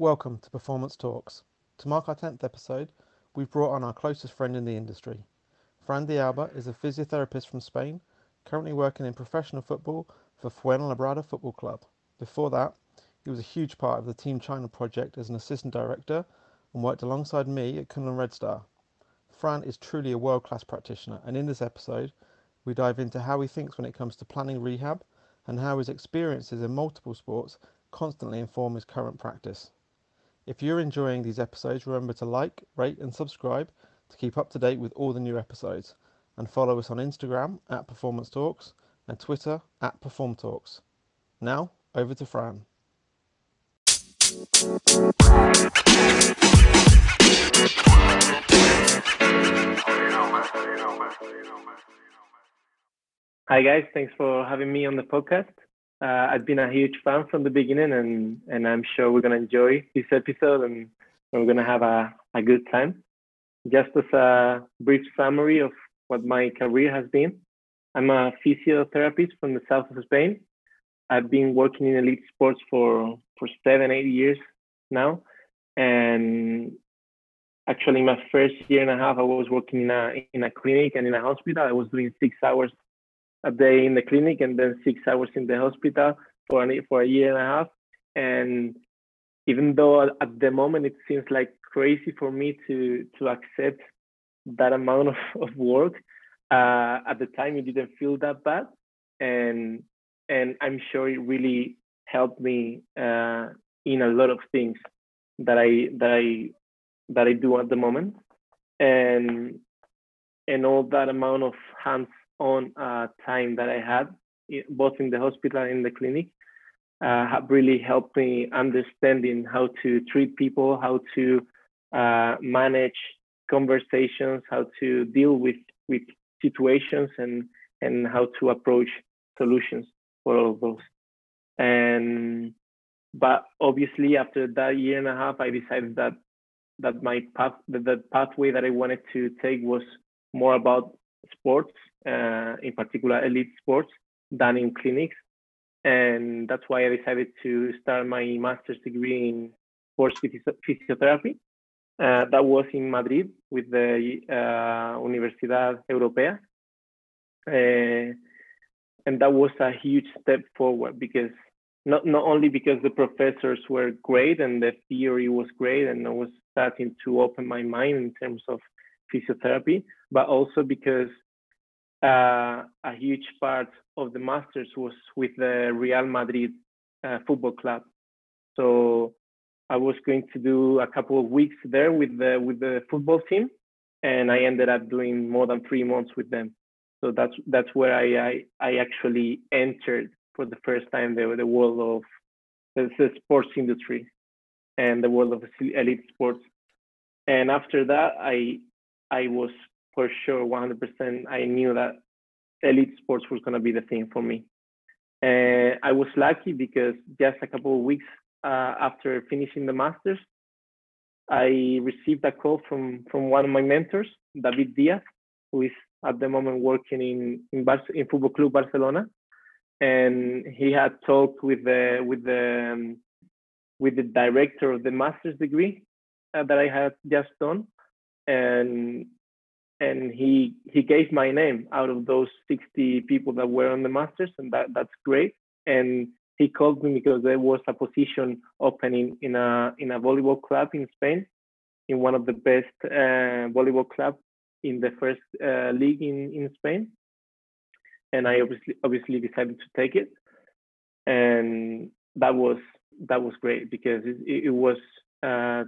Welcome to Performance Talks. To mark our 10th episode, we've brought on our closest friend in the industry. Fran de Alba is a physiotherapist from Spain, currently working in professional football for Fuenlabrada Football Club. Before that, he was a huge part of the Team China project as an assistant director and worked alongside me at Kunlun Red Star. Fran is truly a world class practitioner, and in this episode, we dive into how he thinks when it comes to planning rehab and how his experiences in multiple sports constantly inform his current practice. If you're enjoying these episodes, remember to like, rate, and subscribe to keep up to date with all the new episodes. And follow us on Instagram at Performance Talks and Twitter at Perform Talks. Now, over to Fran. Hi guys, thanks for having me on the podcast. Uh, I've been a huge fan from the beginning, and and I'm sure we're gonna enjoy this episode, and we're gonna have a, a good time. Just as a brief summary of what my career has been, I'm a physiotherapist from the south of Spain. I've been working in elite sports for for seven, eight years now, and actually my first year and a half, I was working in a in a clinic and in a hospital. I was doing six hours a day in the clinic and then six hours in the hospital for an, for a year and a half. And even though at the moment it seems like crazy for me to to accept that amount of, of work, uh, at the time it didn't feel that bad, and and I'm sure it really helped me uh, in a lot of things that I that I that I do at the moment, and and all that amount of hands on uh, time that I had, both in the hospital and in the clinic, uh, have really helped me understanding how to treat people, how to uh, manage conversations, how to deal with with situations, and and how to approach solutions for all of those. And but obviously, after that year and a half, I decided that that my path, that the pathway that I wanted to take was more about sports, uh, in particular elite sports, than in clinics. And that's why I decided to start my master's degree in sports physiotherapy. Uh, that was in Madrid with the uh, Universidad Europea. Uh, and that was a huge step forward because not, not only because the professors were great and the theory was great and I was starting to open my mind in terms of physiotherapy, but also because uh, a huge part of the masters was with the Real Madrid uh, football club. So I was going to do a couple of weeks there with the with the football team, and I ended up doing more than three months with them. So that's that's where I I, I actually entered for the first time the the world of the, the sports industry and the world of elite sports. And after that, I I was for sure 100%. I knew that elite sports was going to be the thing for me. And I was lucky because just a couple of weeks uh, after finishing the masters, I received a call from from one of my mentors, David Diaz, who is at the moment working in in, Bar- in Football Club Barcelona, and he had talked with the with the um, with the director of the master's degree uh, that I had just done, and and he he gave my name out of those 60 people that were on the masters, and that that's great. And he called me because there was a position opening in a in a volleyball club in Spain, in one of the best uh, volleyball clubs in the first uh, league in in Spain. And I obviously obviously decided to take it, and that was that was great because it, it was uh,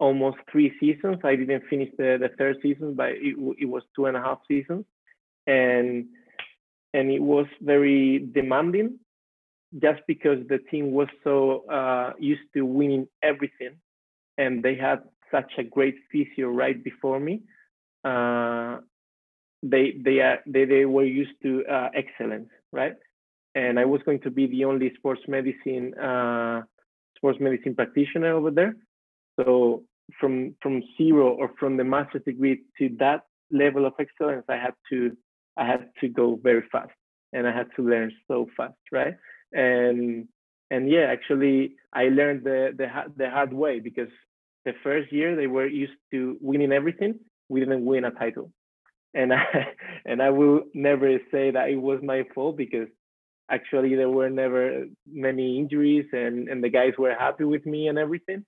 almost three seasons. I didn't finish the, the third season, but it, it was two and a half seasons, and and it was very demanding, just because the team was so uh, used to winning everything, and they had such a great physio right before me. Uh, they they are they, they were used to uh, excellence, right? And I was going to be the only sports medicine uh, sports medicine practitioner over there. So from from zero or from the master's degree to that level of excellence, I had to I had to go very fast and I had to learn so fast, right? And and yeah, actually, I learned the the the hard way because the first year they were used to winning everything. We didn't win a title, and I and I will never say that it was my fault because actually there were never many injuries and and the guys were happy with me and everything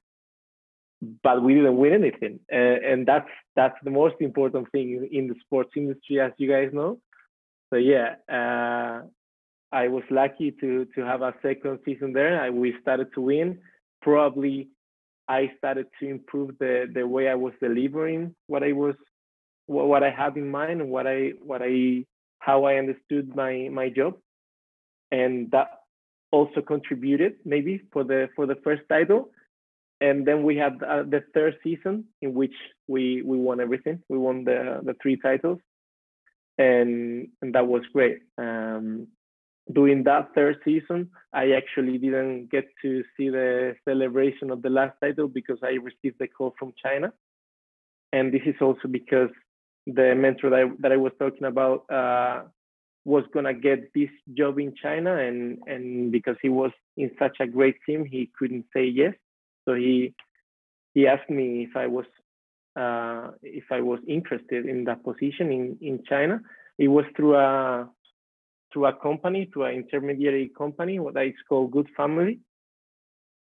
but we didn't win anything. And, and that's that's the most important thing in the sports industry as you guys know. So yeah uh, i was lucky to to have a second season there. I, we started to win. Probably i started to improve the the way i was delivering what i was what i had in mind and what i what i how i understood my my job. And that also contributed maybe for the for the first title and then we had uh, the third season in which we we won everything. We won the the three titles, and and that was great. Um, during that third season, I actually didn't get to see the celebration of the last title because I received the call from China, and this is also because the mentor that I, that I was talking about uh, was gonna get this job in China, and and because he was in such a great team, he couldn't say yes. So he he asked me if I was uh, if I was interested in that position in in China. It was through a through a company, through an intermediary company, what I called Good Family,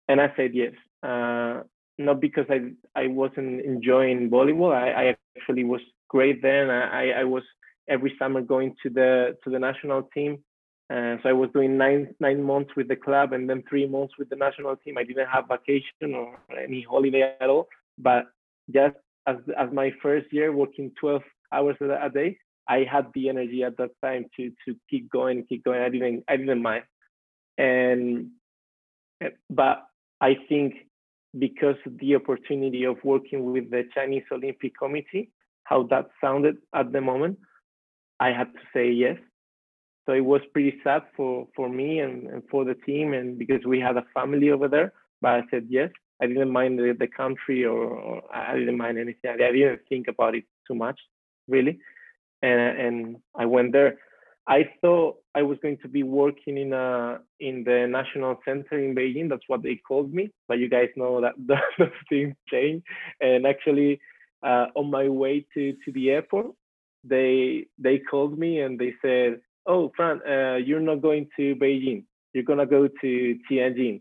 and I said yes. Uh, not because I I wasn't enjoying volleyball. I, I actually was great then. I, I was every summer going to the to the national team uh, so I was doing nine nine months with the club and then three months with the national team. I didn't have vacation or any holiday at all. But just as as my first year working 12 hours a day, I had the energy at that time to to keep going, keep going. I didn't I didn't mind. And eh, but I think because the opportunity of working with the Chinese Olympic Committee, how that sounded at the moment, I had to say yes so it was pretty sad for for me and, and for the team and because we had a family over there. But i said yes. I didn't mind the, the country or, or i didn't mind anything. I didn't think about it too much really. And and i went there. I thought i was going to be working in a in the national center in beijing. That's what they called me. But you guys know that those things change and actually uh, on my way to to the airport they they called me and they said oh, Fran, uh, you're not going to Beijing. You're gonna go to Tianjin.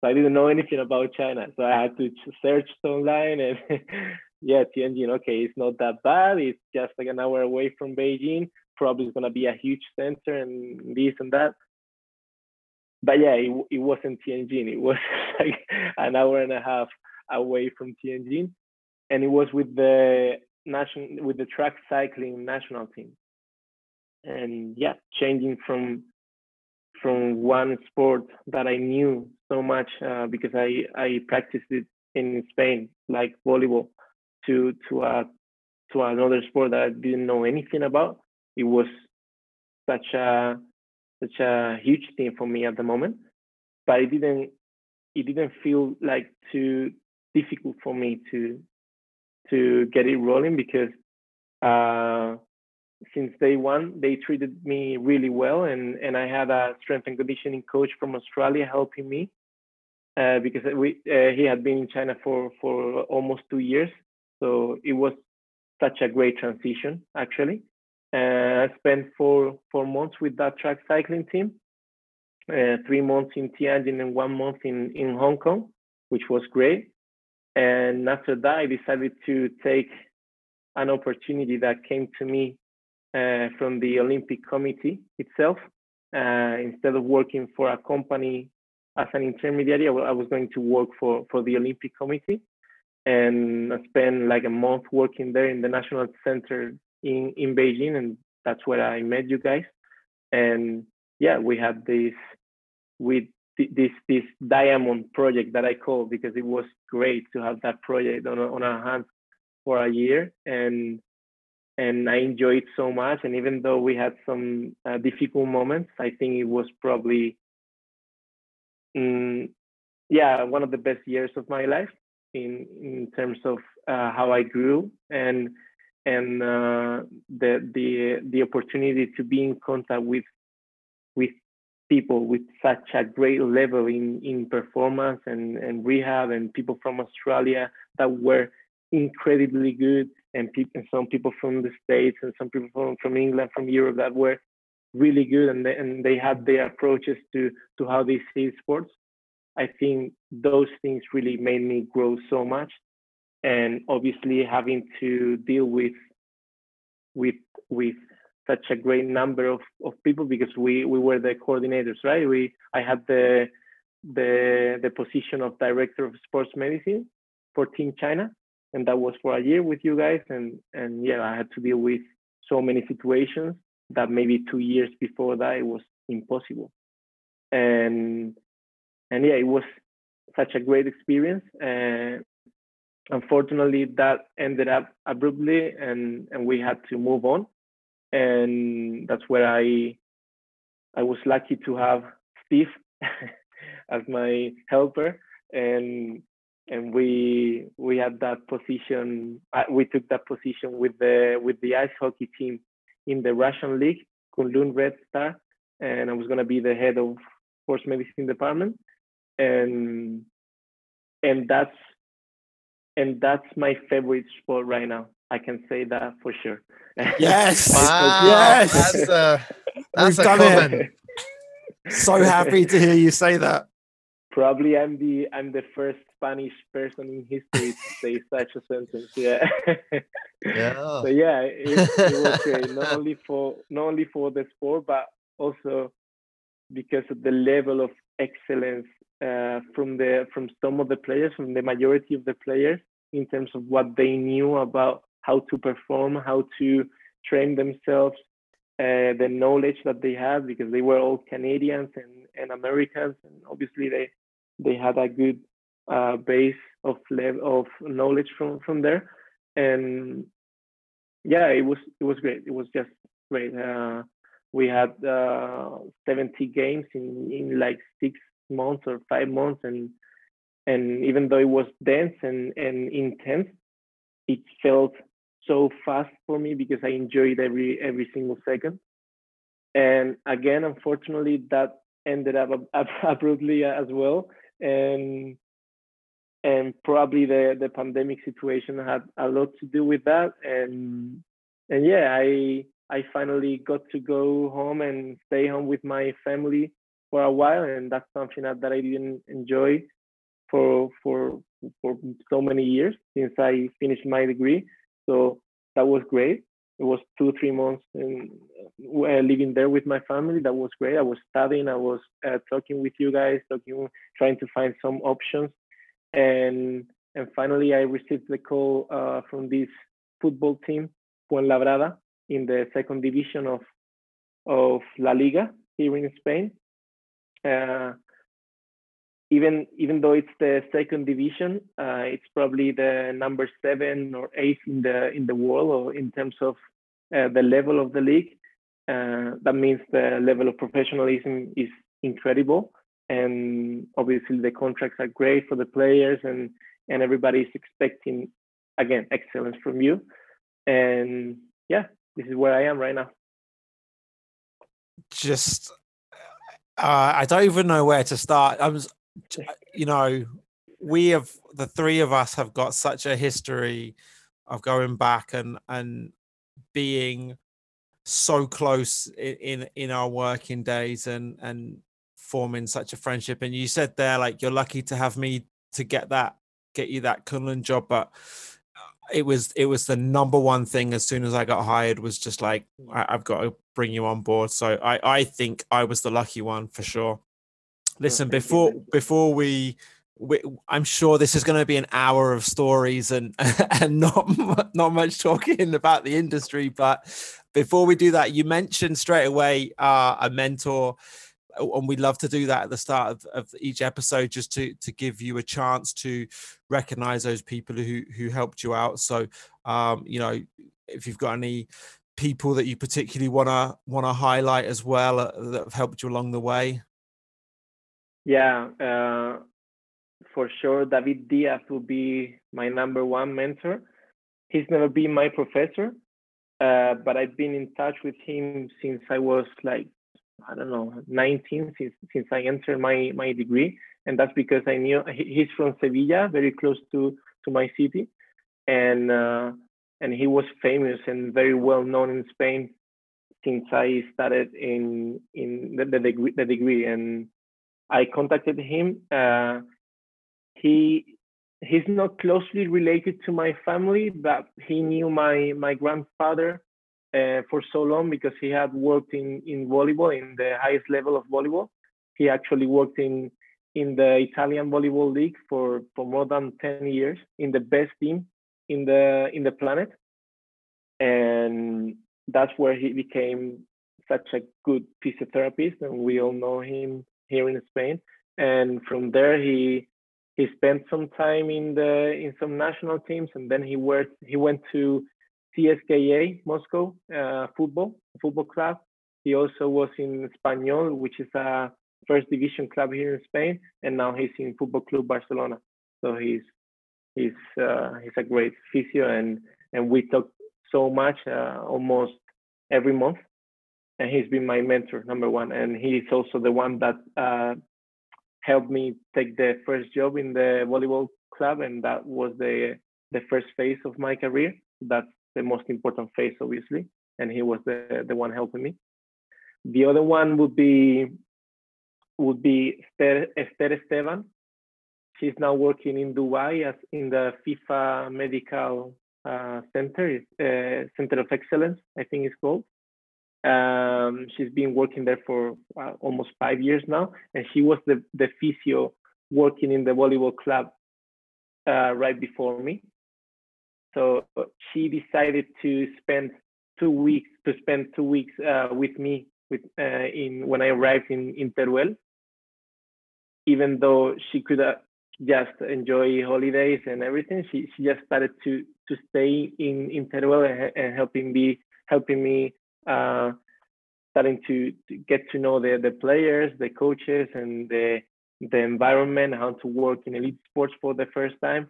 So I didn't know anything about China, so I had to search online and yeah, Tianjin. Okay, it's not that bad. It's just like an hour away from Beijing. Probably it's gonna be a huge center and this and that. But yeah, it, it wasn't Tianjin. It was like an hour and a half away from Tianjin, and it was with the national with the track cycling national team and yeah, changing from from one sport that I knew so much uh, because I I practiced it in Spain, like volleyball, to to a to another sport that I didn't know anything about. It was such a such a huge thing for me at the moment, but it didn't it didn't feel like too difficult for me to to get it rolling because uh, since day one, they treated me really well, and and I had a strength and conditioning coach from Australia helping me uh, because we uh, he had been in China for for almost two years, so it was such a great transition actually. Uh, I spent four four months with that track cycling team, uh, three months in Tianjin and one month in in Hong Kong, which was great. And after that, I decided to take an opportunity that came to me from the Olympic Committee itself. Uh, instead of working for a company as an intermediary, I was going to work for, for the Olympic Committee. And I spent like a month working there in the National Center in, in Beijing. And that's where I met you guys. And yeah, we had this with this this diamond project that I call because it was great to have that project on, on our hands for a year and and I enjoyed so much. And even though we had some uh, difficult moments, I think it was probably, mm, yeah, one of the best years of my life in in terms of uh, how I grew and and uh, the the the opportunity to be in contact with with people with such a great level in, in performance and, and rehab and people from Australia that were incredibly good and, people, and some people from the States and some people from, from England, from Europe that were really good and they, and they had their approaches to, to how they see sports. I think those things really made me grow so much. And obviously having to deal with with with such a great number of, of people because we, we were the coordinators, right? We I had the the the position of director of sports medicine for Team China, and that was for a year with you guys. And and yeah, I had to deal with so many situations that maybe two years before that it was impossible. And and yeah, it was such a great experience. And unfortunately, that ended up abruptly, and and we had to move on. And that's where I I was lucky to have Steve as my helper, and and we we had that position. Uh, we took that position with the with the ice hockey team in the Russian league, Kunlun Red Star, and I was gonna be the head of sports medicine department, and and that's and that's my favorite sport right now. I can say that for sure. Yes, wow. yes, that's a that's We've a done it. so happy to hear you say that. Probably I'm the I'm the first Spanish person in history to say such a sentence. Yeah. Yeah. so yeah, it, it was great. Not only for not only for the sport, but also because of the level of excellence uh, from the from some of the players, from the majority of the players, in terms of what they knew about how to perform, how to train themselves, uh, the knowledge that they had, because they were all Canadians and, and Americans, and obviously they they had a good uh, base of level of knowledge from from there, and yeah, it was it was great. It was just great. Uh, we had uh, 70 games in in like six months or five months, and and even though it was dense and and intense, it felt so fast for me because I enjoyed every every single second. And again, unfortunately, that ended up abruptly as well, and and probably the the pandemic situation had a lot to do with that. And and yeah, I I finally got to go home and stay home with my family for a while, and that's something that, that I didn't enjoy for for for so many years since I finished my degree. So that was great. It was two three months in, uh, living there with my family. That was great. I was studying. I was uh, talking with you guys, talking, trying to find some options, and and finally I received the call uh, from this football team, Fuenlabrada, in the second division of of La Liga here in Spain. Uh, even even though it's the second division, uh, it's probably the number seven or eight in the in the world or in terms of uh, the level of the league. Uh, that means the level of professionalism is incredible, and obviously the contracts are great for the players, and and everybody is expecting again excellence from you. And yeah, this is where I am right now. Just, uh, I don't even know where to start. I was you know, we have the three of us have got such a history of going back and and being so close in, in in our working days and and forming such a friendship and you said there like you're lucky to have me to get that get you that Kunlun job but it was it was the number one thing as soon as I got hired was just like I, have got to bring you on board. So I I think I was the lucky one for sure. Listen, before before we, we, I'm sure this is going to be an hour of stories and and not not much talking about the industry. But before we do that, you mentioned straight away uh, a mentor, and we love to do that at the start of, of each episode, just to to give you a chance to recognize those people who who helped you out. So, um, you know, if you've got any people that you particularly want to want to highlight as well uh, that have helped you along the way yeah, uh, for sure, David Diaz will be my number one mentor. He's never been my professor, uh, but I've been in touch with him since I was like I don't know 19 since since I entered my my degree, and that's because I knew he's from Sevilla, very close to to my city, and uh, and he was famous and very well known in Spain since I started in in the, the degree the degree. And I contacted him. Uh, he he's not closely related to my family, but he knew my my grandfather uh, for so long because he had worked in in volleyball in the highest level of volleyball. He actually worked in in the Italian volleyball league for for more than 10 years in the best team in the in the planet and that's where he became such a good physiotherapist and we all know him here in Spain and from there he he spent some time in the in some national teams and then he worked he went to CSKA Moscow uh, football football club. He also was in Espanyol which is a first division club here in Spain and now he's in Football Club Barcelona. So he's he's uh, he's a great physio and and we talk so much uh, almost every month. And he's been my mentor number one. And he's also the one that uh, helped me take the first job in the volleyball club, and that was the the first phase of my career. That's the most important phase, obviously, and he was the the one helping me. The other one would be would be Esther, Esther Esteban. She's now working in Dubai as in the FIFA Medical uh, Center, uh, Center of Excellence, I think it's called. Um, she's been working there for well, almost five years now, and she was the, the physio working in the volleyball club uh, right before me. So she decided to spend two weeks to spend two weeks uh, with me with uh, in when I arrived in in Teruel. Even though she could uh, just enjoy holidays and everything, she she just started to to stay in in Teruel and, and helping me helping me uh, starting to, to, get to know the, the players, the coaches, and the the environment, how to work in elite sports for the first time.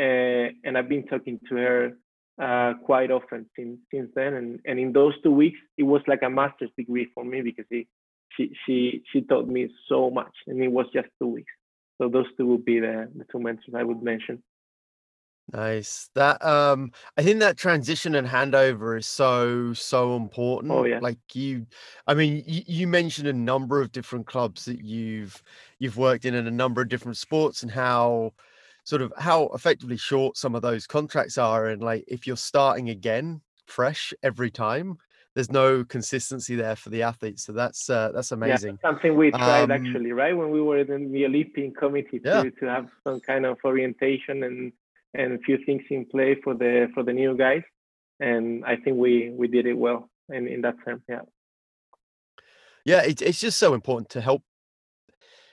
Uh, and I've been talking to her uh, quite often since since then. And, and in those two weeks, it was like a master's degree for me because it, she she she taught me so much, and it was just two weeks. So those two would be the, the two mentors I would mention. Nice. That um I think that transition and handover is so so important. Oh yeah. Like you I mean you, you mentioned a number of different clubs that you've you've worked in in a number of different sports and how sort of how effectively short some of those contracts are and like if you're starting again fresh every time there's no consistency there for the athletes so that's uh, that's amazing yeah, something we tried um, actually right when we were in the olympic committee to, yeah. to have some kind of orientation and and a few things in play for the for the new guys and i think we we did it well in in that sense yeah yeah it, it's just so important to help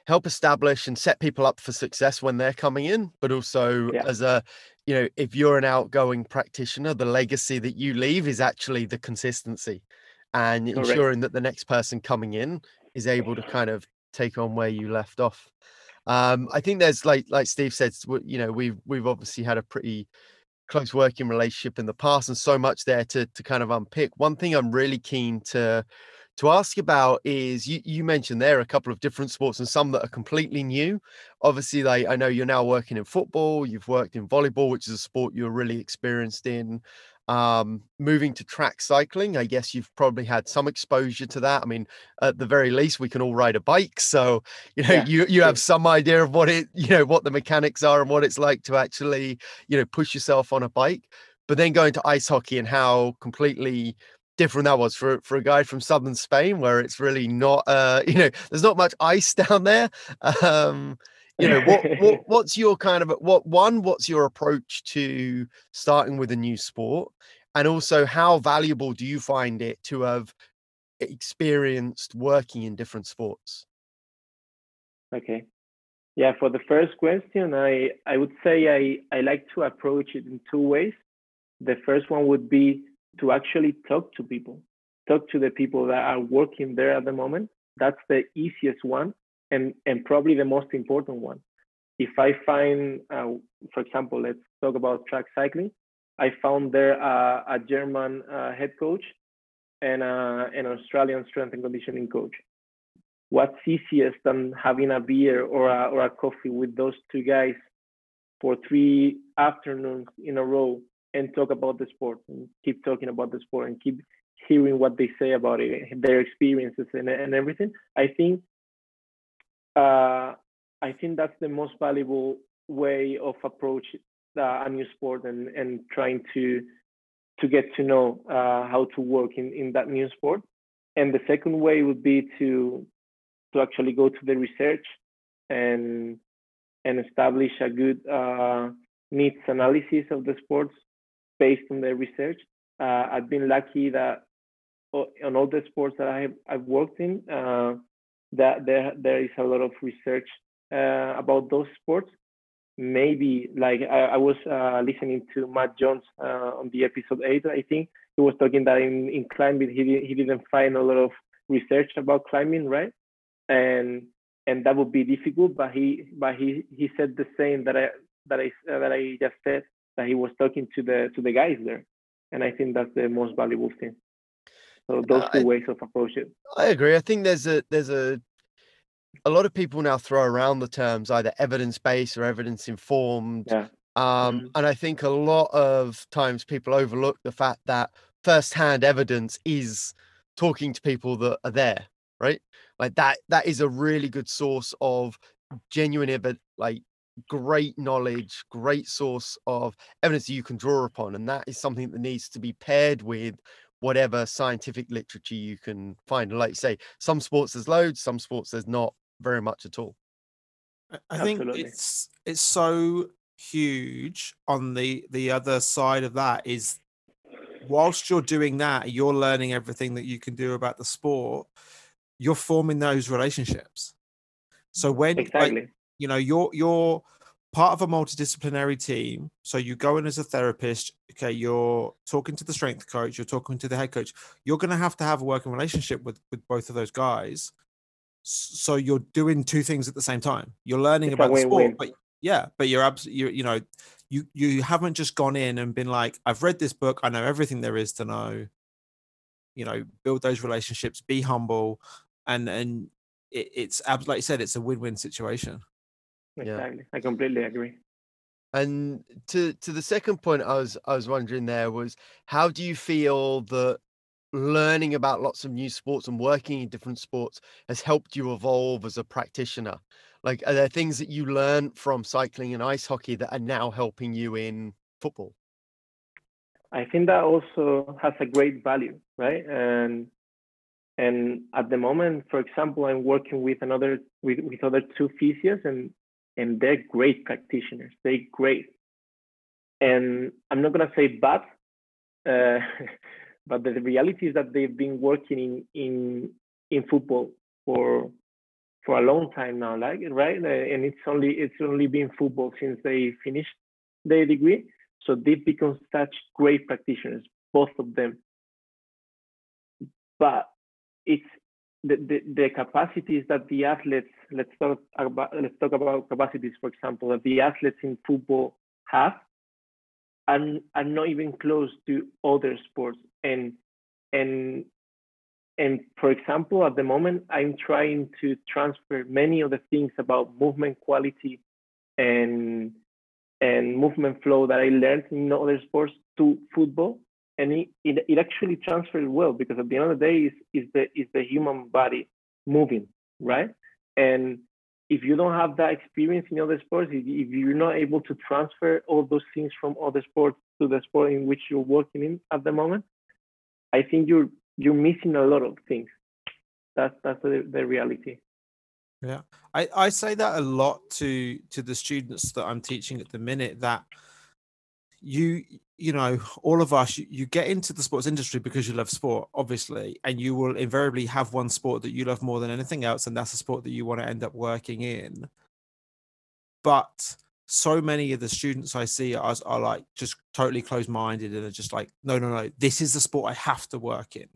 help establish and set people up for success when they're coming in but also yeah. as a you know if you're an outgoing practitioner the legacy that you leave is actually the consistency and Correct. ensuring that the next person coming in is able to kind of take on where you left off um, I think there's like like Steve said, you know, we've we've obviously had a pretty close working relationship in the past, and so much there to to kind of unpick. One thing I'm really keen to to ask about is you, you mentioned there a couple of different sports and some that are completely new. Obviously, like I know you're now working in football, you've worked in volleyball, which is a sport you're really experienced in. Um, moving to track cycling i guess you've probably had some exposure to that. I mean at the very least we can all ride a bike so you know yeah, you you have some idea of what it you know what the mechanics are and what it's like to actually you know push yourself on a bike. But then going to ice hockey and how completely different that was for for a guy from southern spain where it's really not uh you know there's not much ice down there. Um you know what, what what's your kind of what one what's your approach to starting with a new sport? And also how valuable do you find it to have experienced working in different sports? Okay. Yeah for the first question i i would say i i like to approach it in two ways. The first one would be to actually talk to people talk to the people that are working there at the moment that's the easiest one and and probably the most important one. If I find, uh, for example, let's talk about track cycling. I found there uh, a German uh, head coach and uh, an Australian strength and conditioning coach. what's easiest than having a beer or a, or a coffee with those two guys for three afternoons in a row and talk about the sport and keep talking about the sport and keep hearing what they say about it, their experiences and, and everything. I think uh, I think that's the most valuable way of approach uh, a new sport and, and trying to to get to know uh, how to work in, in that new sport. And the second way would be to to actually go to the research and and establish a good uh, needs analysis of the sports based on the research. Uh, I've been lucky that on all the sports that I've, I've worked in, uh, that there there is a lot of research uh, about those sports. Maybe like I, I was uh, listening to Matt Jones uh, on the episode eight, I think he was talking that in, in climbing he he didn't find a lot of research about climbing, right? And and that would be difficult, but he but he he said the same that I that I that I just said that he was talking to the to the guys there, and I think that's the most valuable thing. So those two I, ways of approach it. I agree. I think there's a there's a a lot of people now throw around the terms either evidence based or evidence informed. Yeah. Um, mm-hmm. And I think a lot of times people overlook the fact that first hand evidence is talking to people that are there, right? Like that that is a really good source of genuine evidence, like great knowledge, great source of evidence that you can draw upon. And that is something that needs to be paired with whatever scientific literature you can find. like you say, some sports there's loads, some sports there's not very much at all. I think it's it's so huge on the the other side of that is whilst you're doing that, you're learning everything that you can do about the sport, you're forming those relationships. So when exactly. like, you know you're you're part of a multidisciplinary team. So you go in as a therapist. Okay, you're talking to the strength coach. You're talking to the head coach. You're going to have to have a working relationship with with both of those guys. So you're doing two things at the same time. You're learning it's about the sport, but yeah, but you're absolutely you you know you you haven't just gone in and been like, I've read this book. I know everything there is to know. You know, build those relationships. Be humble, and and it, it's like you said, it's a win-win situation. Exactly. Yeah. I completely agree. And to to the second point I was I was wondering there was how do you feel that learning about lots of new sports and working in different sports has helped you evolve as a practitioner? Like are there things that you learned from cycling and ice hockey that are now helping you in football? I think that also has a great value, right? And and at the moment, for example, I'm working with another with, with other two physios and and they're great practitioners. They're great. And I'm not gonna say bad, uh, but the reality is that they've been working in in in football for for a long time now, like right, uh, and it's only it's only been football since they finished their degree. So they've become such great practitioners, both of them. But it's the, the, the capacities that the athletes let's talk about let's talk about capacities for example that the athletes in football have and are not even close to other sports. And and and for example at the moment i'm trying to transfer many of the things about movement quality and and movement flow that i learned in other sports to football and it, it, it actually transferred well because at the end of the day is is the is the human body moving right? And if you don't have that experience in other sports if, if you're not able to transfer all those things from other sports to the sport in which you're working in at the moment i think you're you're missing a lot of things. That's that's the, the reality. Yeah. I i say that a lot to to the students that i'm teaching at the minute that you you know all of us you, get into the sports industry because you love sport obviously and you will invariably have one sport that you love more than anything else and that's a sport that you want to end up working in. But so many of the students i see are, are like just totally closed-minded and are just like no no no this is the sport i have to work in.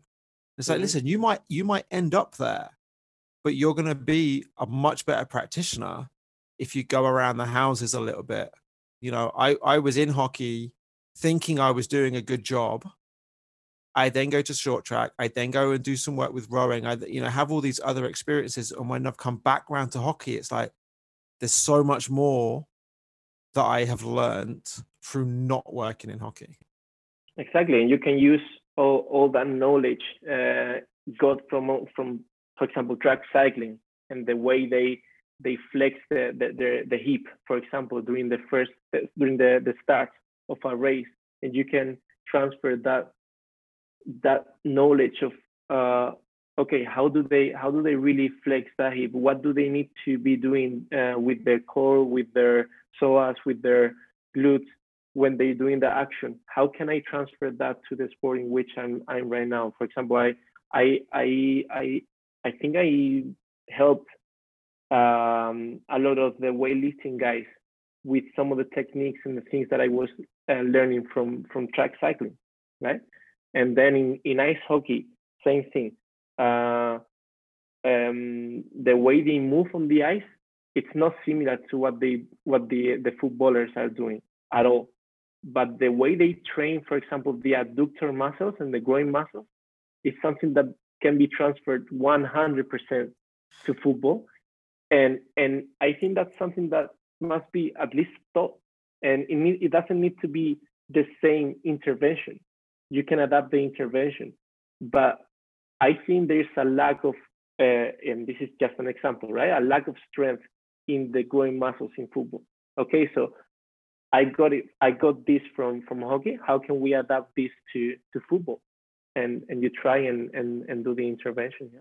It's like mm-hmm. listen you might you might end up there but you're going to be a much better practitioner if you go around the houses a little bit. You know, I, I was in hockey thinking I was doing a good job. I then go to short track. I then go and do some work with rowing. I, you know, have all these other experiences. And when I've come back around to hockey, it's like there's so much more that I have learned through not working in hockey. Exactly, and you can use all, all that knowledge uh, got from from, for example, track cycling and the way they they flex the the, the, the hip, for example, during the first during the, the start of a race, and you can transfer that that knowledge of uh, okay, how do they how do they really flex that hip? What do they need to be doing uh, with their core, with their psoas, with their glutes when they're doing the action? How can I transfer that to the sport in which I'm I'm right now? For example, I I I I I think I helped um, a lot of the weightlifting guys with some of the techniques and the things that I was uh, learning from from track cycling, right? And then in, in ice hockey, same thing. Uh, um, the way they move on the ice, it's not similar to what they what the the footballers are doing at all. But the way they train, for example, the adductor muscles and the groin muscles, is something that can be transferred 100% to football. And and I think that's something that must be at least taught. And it, it doesn't need to be the same intervention you can adapt the intervention. But I think there's a lack of, uh, and this is just an example, right? A lack of strength in the groin muscles in football. Okay, so I got it. I got this from from hockey. How can we adapt this to to football? And and you try and and and do the intervention. Yeah.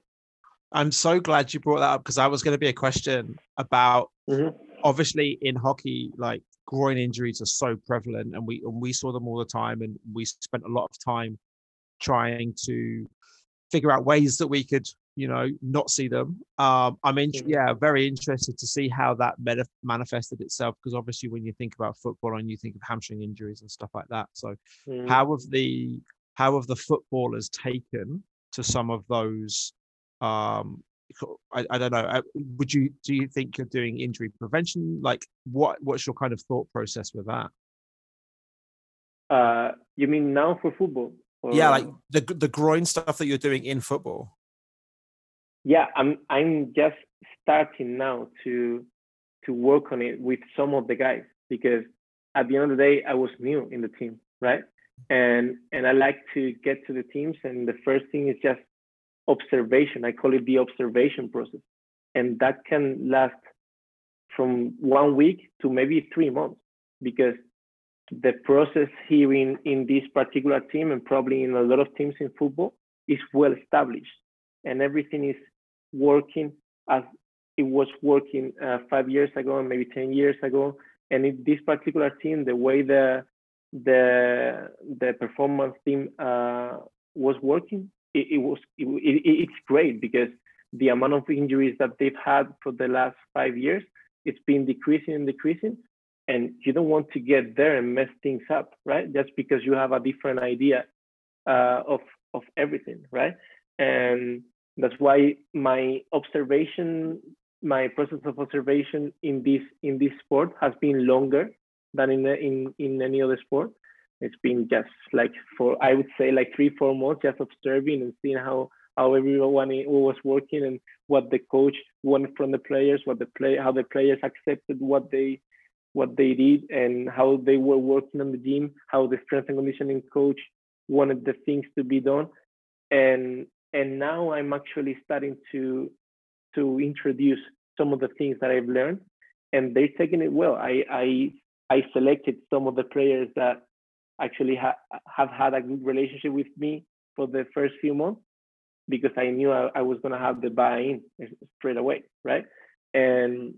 I'm so glad you brought that up because that was going to be a question about mm-hmm. Obviously in hockey, like groin injuries are so prevalent and we and we saw them all the time and we spent a lot of time trying to figure out ways that we could you know not see them um i'm in, yeah very interested to see how that meta- manifested itself because obviously when you think about football and you think of hamstring injuries and stuff like that so mm. how have the how have the footballers taken to some of those um I, I don't know. Would you do you think you're doing injury prevention? Like, what what's your kind of thought process with that? Uh, you mean now for football? Or... Yeah, like the the groin stuff that you're doing in football. Yeah, I'm I'm just starting now to to work on it with some of the guys because at the end of the day I was new in the team, right? And and I like to get to the teams and the first thing is just observation. I call it the observation process. And that can last from one week to maybe three months because the process here in, in this particular team and probably in a lot of teams in football is well established and everything is working as it was working uh, five years ago and maybe 10 years ago and in this particular team the way the the the performance team uh, was working it, it was it, it, it's great because the amount of injuries that they've had for the last five years it's been decreasing and decreasing. And you don't want to get there and mess things up right? Just because you have a different idea uh, of of everything right? And that's why my observation my process of observation in this in this sport has been longer than in in in any other sport it's been just like for I would say like three four months just observing and seeing how how everyone was working and what the coach wanted from the players, what the play how the players accepted what they what they did and how they were working on the gym, how the strength and conditioning coach wanted the things to be done. And and now I'm actually starting to to introduce some of the things that I've learned and they're taking it well. I I I selected some of the players that actually ha- have had a good relationship with me for the first few months because I knew I, I was going to have the buy-in straight away, right? And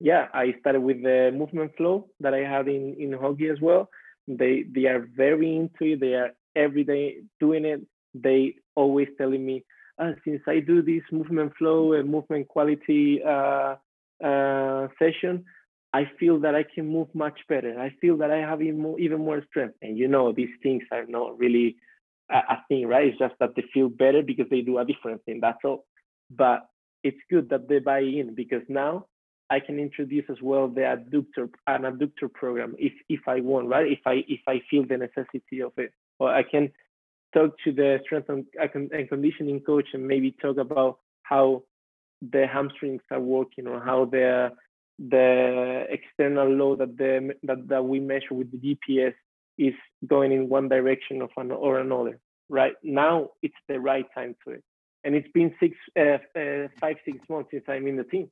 yeah, I started with the movement flow that I had in, in hockey as well. They they are very into it. They are every day doing it. They always telling me, uh, since I do this movement flow and movement quality uh, uh, session, I feel that I can move much better. I feel that I have even more, even more strength. And you know, these things are not really a, a thing, right? It's just that they feel better because they do a different thing. That's all. But it's good that they buy in because now I can introduce as well the adductor an adductor program if if I want, right? If I if I feel the necessity of it, or I can talk to the strength and, conditioning coach and maybe talk about how the hamstrings are working or how the the external load that the that, that we measure with the GPS is going in one direction of an, or another. Right now, it's the right time to it, and it's been six, uh, uh, five, six months since I'm in the team.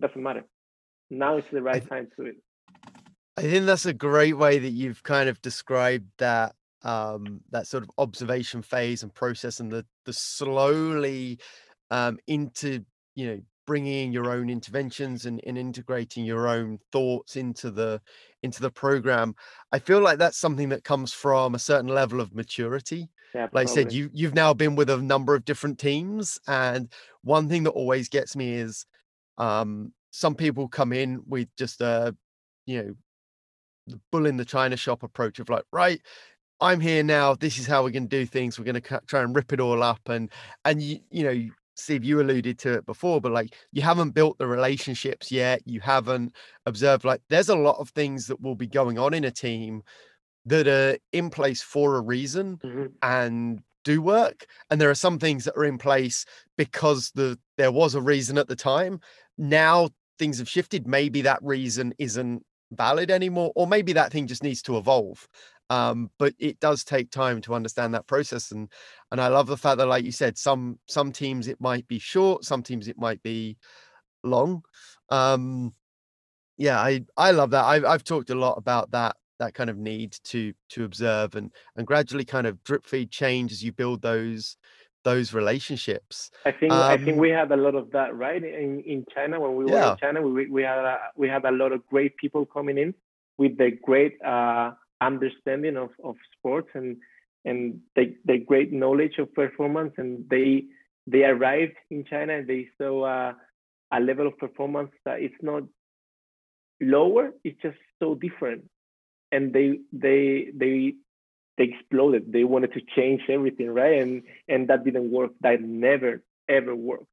Doesn't matter. Now it's the right time to it. I think that's a great way that you've kind of described that um, that sort of observation phase and process and the the slowly um, into you know bringing in your own interventions and, and integrating your own thoughts into the into the program. I feel like that's something that comes from a certain level of maturity. Yeah, like i said you you've now been with a number of different teams and one thing that always gets me is um some people come in with just a you know the bull in the china shop approach of like right i'm here now this is how we're going to do things we're going to try and rip it all up and and you you know Steve, you alluded to it before, but like you haven't built the relationships yet. You haven't observed, like, there's a lot of things that will be going on in a team that are in place for a reason mm-hmm. and do work. And there are some things that are in place because the there was a reason at the time. Now things have shifted. Maybe that reason isn't valid anymore, or maybe that thing just needs to evolve. Um, but it does take time to understand that process and and i love the fact that like you said some some teams it might be short some teams it might be long um yeah i i love that i've, I've talked a lot about that that kind of need to to observe and and gradually kind of drip feed change as you build those those relationships i think um, i think um we had a lot of that right in in china when we were yeah. in china we we had a, we had a lot of great people coming in with the great uh understanding of, of sports and and the, the great knowledge of performance and they they arrived in China and they saw uh, a level of performance that it's not lower it's just so different. And they they they they exploded. They wanted to change everything right? And and that didn't work. That never ever worked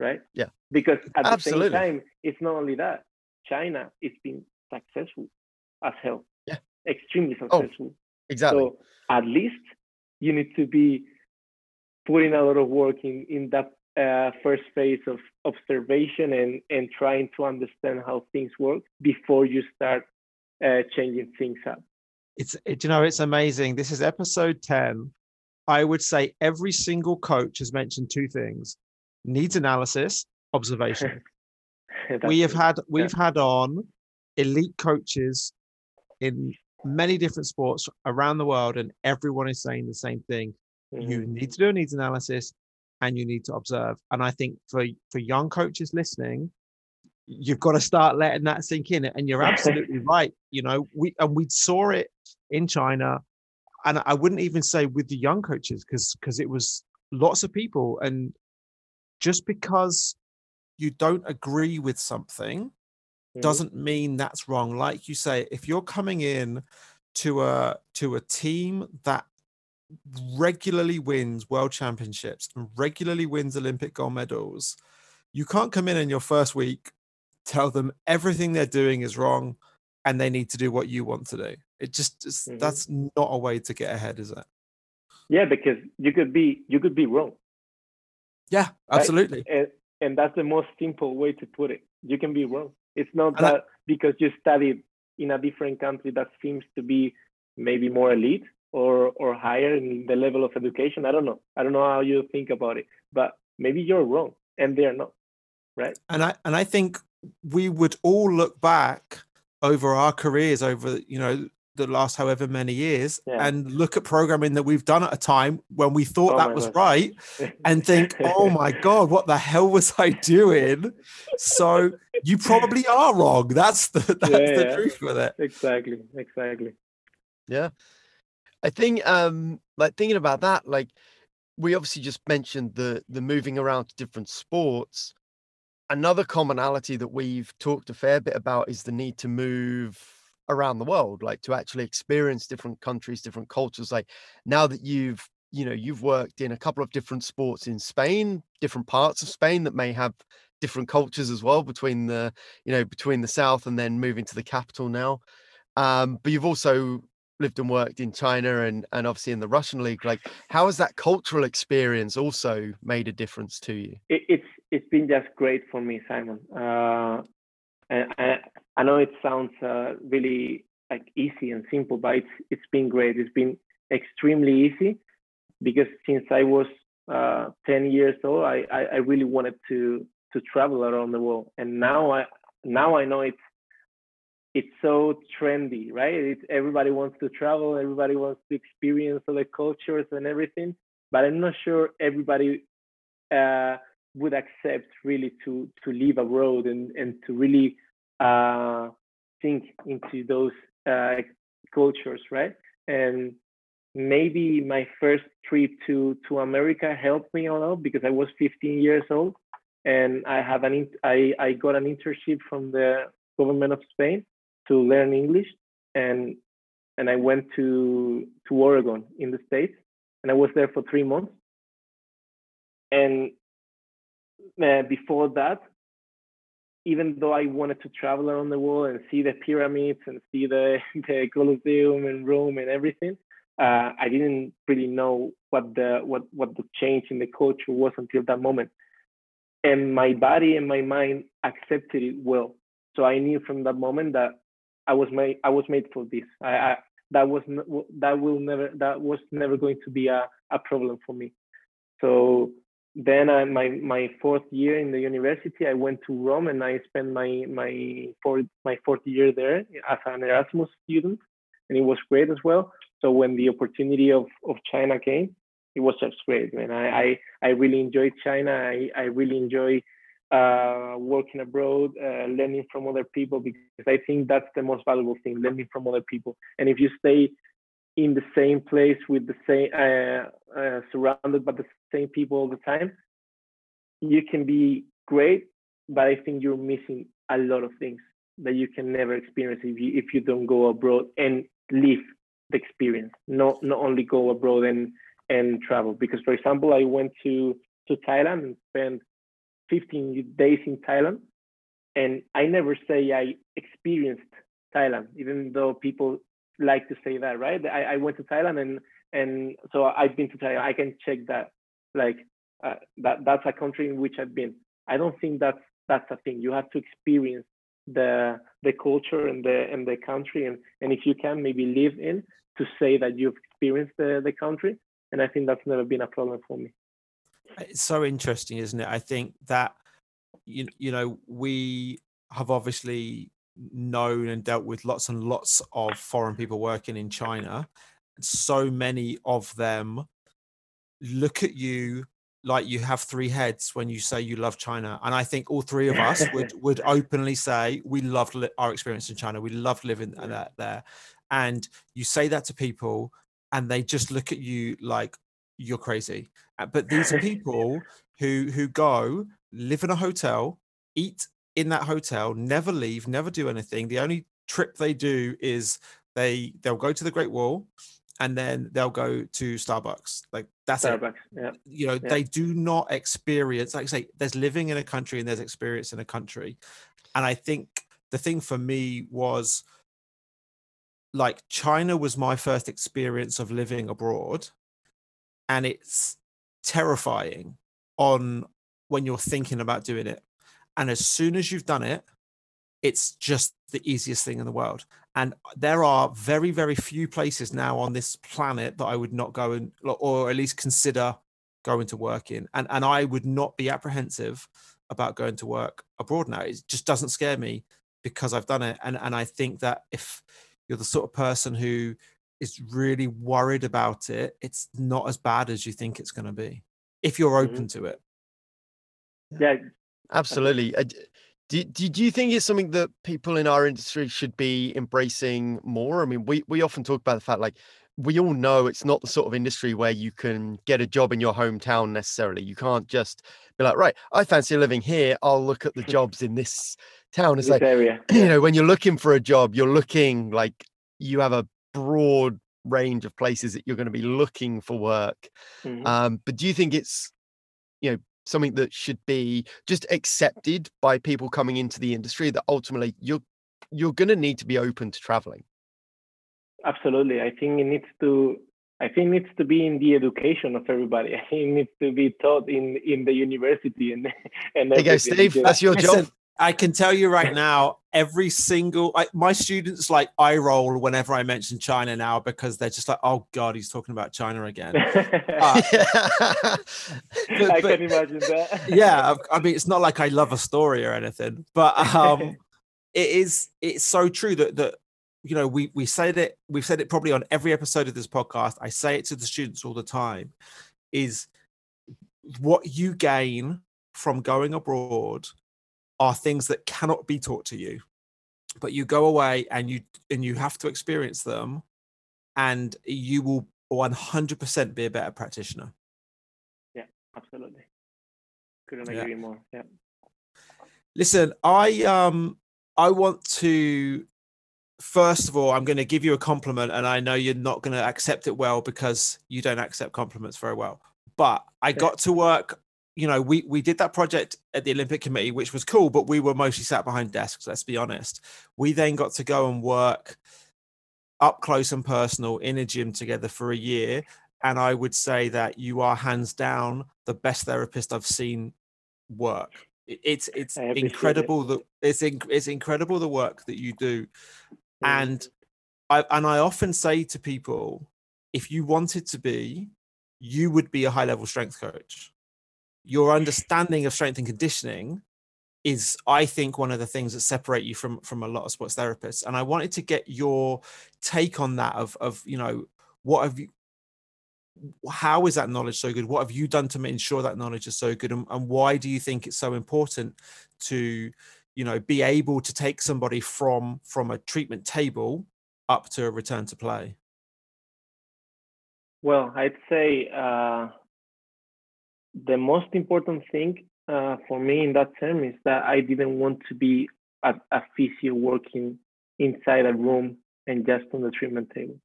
right? Yeah. Because at Absolutely. the same time it's not only that. China it's been successful as hell extremely oh, successful oh, exactly so at least you need to be putting a lot of work in in that uh, first phase of observation and and trying to understand how things work before you start uh, changing things up. It's it, you know it's amazing. This is episode ten. I would say every single coach has mentioned two things: needs analysis, observation. we have had we've yeah. had on elite coaches in many different sports around the world, and everyone is saying the same thing. Mm-hmm. You need to do a needs analysis and you need to observe. And I think for for young coaches listening, you've got to start letting that sink in. And you're absolutely right. You know, we and we saw it in China, and I wouldn't even say with the young coaches because because it was lots of people. And just because you don't agree with something mm-hmm. doesn't mean that's wrong. Like you say, if you're coming in to a to a team that regularly wins world championships and regularly wins Olympic gold medals, you can't come in in your first week, tell them everything they're doing is wrong, and they need to do what you want to do. It just mm-hmm. that's not a way to get ahead, is it? Yeah, because you could be you could be wrong. Yeah, absolutely. Right? And, and that's the most simple way to put it. You can be wrong. It's not and that I, because you studied in a different country that seems to be maybe more elite or or higher in the level of education. I don't know. I don't know how you think about it, but maybe you're wrong and they're not, right? And I and I think we would all look back over our careers over you know the last however many years yeah. and look at programming that we've done at a time when we thought oh that was God. right and think oh my god what the hell was i doing so you probably are wrong that's the that's yeah, the yeah. truth with it exactly exactly yeah i think um like thinking about that like we obviously just mentioned the the moving around to different sports another commonality that we've talked a fair bit about is the need to move around the world like to actually experience different countries different cultures like now that you've you know you've worked in a couple of different sports in Spain different parts of Spain that may have different cultures as well between the you know between the south and then moving to the capital now um but you've also lived and worked in China and and obviously in the Russian league. Like, how has that cultural experience also made a difference to you? It, it's it's been just great for me, Simon. Uh, and I, I know it sounds uh, really like easy and simple, but it's it's been great. It's been extremely easy because since I was uh, 10 years old, I, I, I really wanted to to travel around the world, and now I now I know it's it's so trendy, right? It's, everybody wants to travel, everybody wants to experience other cultures and everything, but I'm not sure everybody uh, would accept really to to live abroad and and to really uh, think into those uh, cultures, right? And maybe my first trip to to America helped me a lot because I was 15 years old and I have an I I got an internship from the government of Spain to learn English and and I went to to Oregon in the states and I was there for three months and uh, before that even though I wanted to travel around the world and see the pyramids and see the, the Colosseum and Rome and everything, uh, I didn't really know what the what what the change in the culture was until that moment. And my body and my mind accepted it well. So I knew from that moment that I was made I was made for this. I, I that was that will never that was never going to be a, a problem for me. So then I, my my fourth year in the university, I went to Rome and I spent my my fourth my fourth year there as an Erasmus student, and it was great as well. So when the opportunity of of China came, it was just great, man. I I, I really enjoyed China. I I really enjoy uh, working abroad, uh, learning from other people because I think that's the most valuable thing, learning from other people. And if you stay in the same place with the same uh, uh, surrounded by the same people all the time you can be great but i think you're missing a lot of things that you can never experience if you if you don't go abroad and live the experience. Not not only go abroad and and travel. Because for example i went to to thailand and spent 15 days in thailand and i never say i experienced thailand even though people like to say that, right? I, I went to Thailand and and so I've been to Thailand. I can check that, like uh, that that's a country in which I've been. I don't think that's that's a thing. You have to experience the the culture and the and the country, and and if you can, maybe live in to say that you've experienced the the country. And I think that's never been a problem for me. It's so interesting, isn't it? I think that you you know we have obviously known and dealt with lots and lots of foreign people working in China. So many of them look at you like you have three heads when you say you love China. And I think all three of us would would openly say we loved li- our experience in China. We loved living yeah. there. And you say that to people, and they just look at you like you're crazy. Uh, but these are people who who go live in a hotel, eat in that hotel, never leave, never do anything. The only trip they do is they they'll go to the Great Wall and then they'll go to Starbucks. Like that's Starbucks, it. Yeah. You know, yeah. they do not experience, like I say, there's living in a country and there's experience in a country. And I think the thing for me was like China was my first experience of living abroad. And it's terrifying on when you're thinking about doing it and as soon as you've done it, it's just the easiest thing in the world. And there are very, very few places now on this planet that I would not go and, or at least consider going to work in. And, and I would not be apprehensive about going to work abroad now. It just doesn't scare me because I've done it. And, and I think that if you're the sort of person who is really worried about it, it's not as bad as you think it's going to be if you're mm-hmm. open mm-hmm. to it. Yeah, Absolutely. Uh, do, do, do you think it's something that people in our industry should be embracing more? I mean, we, we often talk about the fact like we all know it's not the sort of industry where you can get a job in your hometown necessarily. You can't just be like, right, I fancy living here. I'll look at the jobs in this town. It's this like, area. you know, when you're looking for a job, you're looking like you have a broad range of places that you're going to be looking for work. Mm-hmm. Um, but do you think it's, you know, something that should be just accepted by people coming into the industry that ultimately you're you're going to need to be open to traveling absolutely. I think it needs to. I think it needs to be in the education of everybody. I think it needs to be taught in in the university and and. There you go, Steve. That's your job. I can tell you right now, every single I, my students like eye roll whenever I mention China now because they're just like, oh god, he's talking about China again. Uh, but, I but, can imagine that. yeah, I mean, it's not like I love a story or anything, but um, it is. It's so true that that you know we we said it. We've said it probably on every episode of this podcast. I say it to the students all the time. Is what you gain from going abroad are things that cannot be taught to you but you go away and you and you have to experience them and you will 100% be a better practitioner. Yeah absolutely. Couldn't agree yeah. more yeah. Listen i um i want to first of all i'm going to give you a compliment and i know you're not going to accept it well because you don't accept compliments very well but i got to work you know, we we did that project at the Olympic Committee, which was cool, but we were mostly sat behind desks. Let's be honest. We then got to go and work up close and personal in a gym together for a year, and I would say that you are hands down the best therapist I've seen work. It's it's incredible it. that it's in, it's incredible the work that you do, and I and I often say to people, if you wanted to be, you would be a high level strength coach your understanding of strength and conditioning is i think one of the things that separate you from from a lot of sports therapists. And i wanted to get your take on that of of you know what have you how is that knowledge so good? What have you done to ensure that knowledge is so good? And, and why do you think it's so important to you know be able to take somebody from from a treatment table up to a return to play? Well i'd say uh the most important thing uh, for me in that term is that I didn't want to be a, a physio working inside a room and just on the treatment table.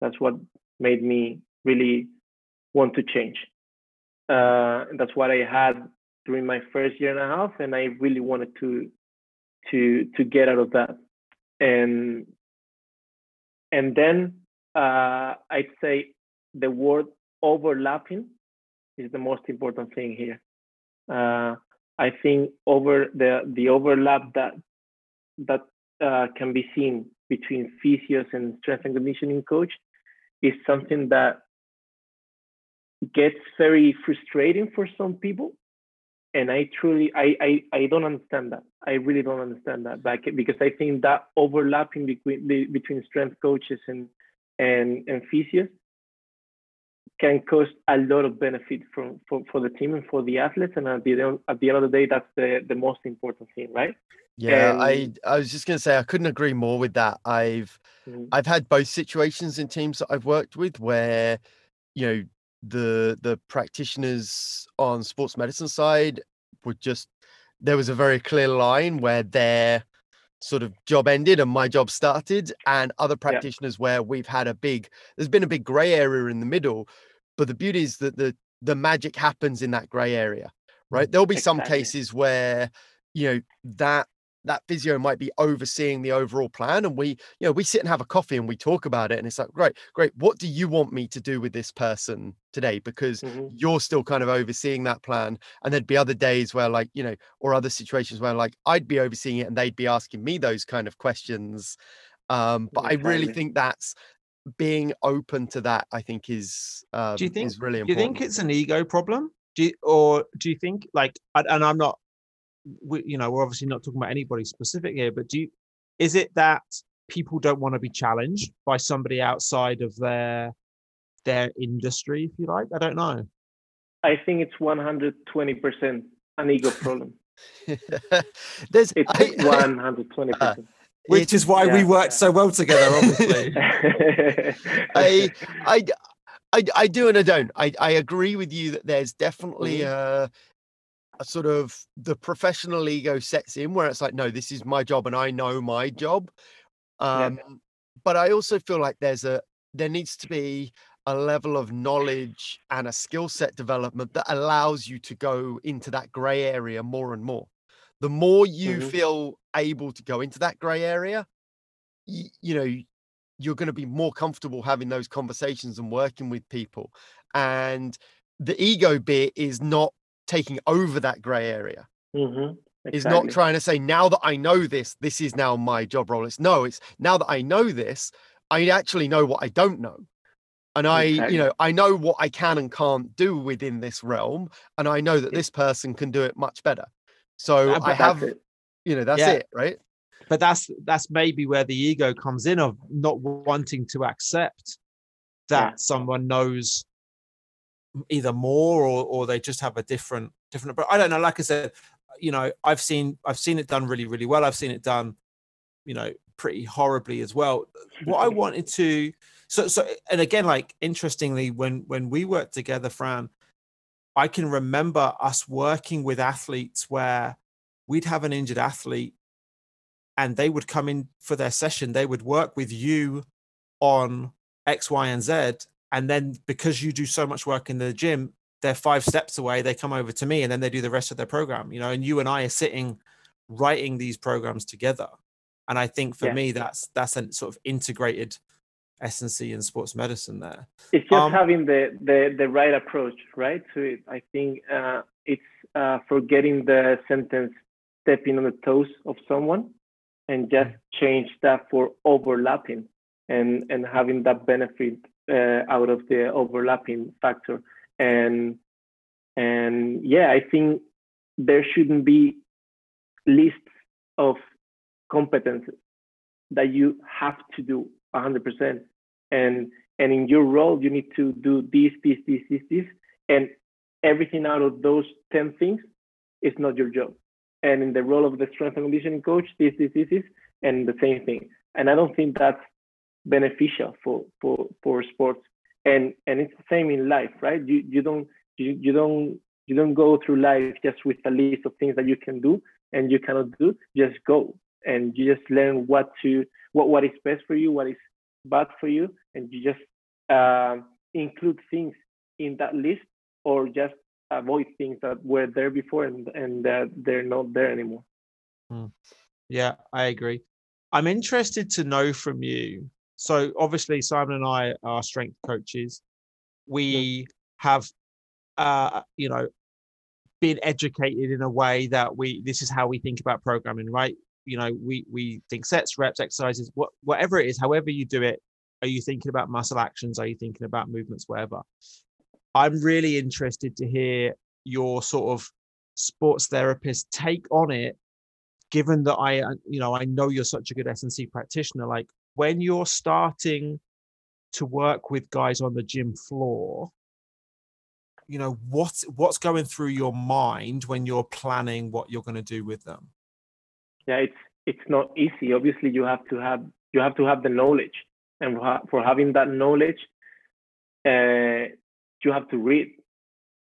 That's what made me really want to change. Uh, that's what I had during my first year and a half, and I really wanted to to to get out of that. And and then uh, I'd say the word overlapping is the most important thing here. Uh, I think over the the overlap that that uh, can be seen between physios and strength and conditioning coach is something that gets very frustrating for some people. And i truly I, I i don't understand that. I really don't understand that. Because i think that overlapping between between strength coaches and and and physios can cause a lot of benefit from for, for the team and for the athletes. And at the at the end of the day, that's the the most important thing, right? Yeah, and, I I was just gonna say I couldn't agree more with that. I've mm-hmm. I've had both situations in teams that I've worked with where you know the the practitioners on sports medicine side would just there was a very clear line where their sort of job ended and my job started and other practitioners yeah. where we've had a big there's been a big gray area in the middle but the beauty is that the the magic happens in that gray area, right? There'll be exactly. some cases where you know that that physio might be overseeing the overall plan and we you know we sit and have a coffee and we talk about it and it's like great great what do you want me to do with this person today because mm-hmm. you're still kind of overseeing that plan and there'd be other days where like you know or other situations where like i'd be overseeing it and they'd be asking me those kind of questions um but i really think that's being open to that, I think, is um, do you think is really important. Do you think it's an ego problem? Do you, or do you think like, and I'm not, we, you know, we're obviously not talking about anybody specific here, but do you, is it that people don't want to be challenged by somebody outside of their their industry, if you like? I don't know. I think it's 120 percent an ego problem. There's it's 120 percent which is why yeah. we worked so well together obviously I, I i i do and i don't i i agree with you that there's definitely mm. a, a sort of the professional ego sets in where it's like no this is my job and i know my job um yeah. but i also feel like there's a there needs to be a level of knowledge and a skill set development that allows you to go into that gray area more and more the more you mm-hmm. feel able to go into that gray area you, you know you're going to be more comfortable having those conversations and working with people and the ego bit is not taking over that gray area mm-hmm. exactly. is not trying to say now that i know this this is now my job role it's no it's now that i know this i actually know what i don't know and i exactly. you know i know what i can and can't do within this realm and i know that this person can do it much better so i have it. you know that's yeah. it right but that's that's maybe where the ego comes in of not wanting to accept that yeah. someone knows either more or or they just have a different different but i don't know like i said you know i've seen i've seen it done really really well. I've seen it done you know pretty horribly as well. What i wanted to so so and again like interestingly when when we worked together fran i can remember us working with athletes where we'd have an injured athlete and they would come in for their session. They would work with you on x y and z and then because you do so much work in the gym they're five steps away they come over to me and then they do the rest of their program you know and you and i are sitting writing these programs together. And i think for yeah. me that's that's a sort of integrated S&C in sports medicine there. It's just um, having the, the the right approach right to it. I think uh, it's uh, forgetting the sentence stepping on the toes of someone and just change that for overlapping and and having that benefit Uh, out of the overlapping factor. And and yeah i think there shouldn't be lists of competences that you have to do 100% and and in your role you need to do this this this this this. And everything out of those 10 things is not your job. And in the role of the strength and conditioning coach, this, this, this, this, and the same thing. And I don't think that's beneficial for for for sports. And and it's the same in life, right? You you don't you, you don't you don't go through life just with a list of things that you can do and you cannot do. Just go and you just learn what to what what is best for you, what is bad for you, and you just uh, include things in that list or just avoid things that were there before and and that they're not there anymore. Hmm. Yeah, I agree. I'm interested to know from you. So obviously, Simon and I are strength coaches. We have, uh, you know, been educated in a way that we this is how we think about programming, right? You know, we we think sets, reps, exercises, what, whatever it is, however you do it. Are you thinking about muscle actions? Are you thinking about movements? Whatever. I'm really interested to hear your sort of sports therapist take on it given that i uh, you know i know you're such a good S&C practitioner like when you're starting to work with guys on the gym floor you know what what's going through your mind when you're planning what you're going to do with them? Yeah it's it's not easy. Obviously you have to have you have to have the knowledge. And for having that knowledge uh, you have to read.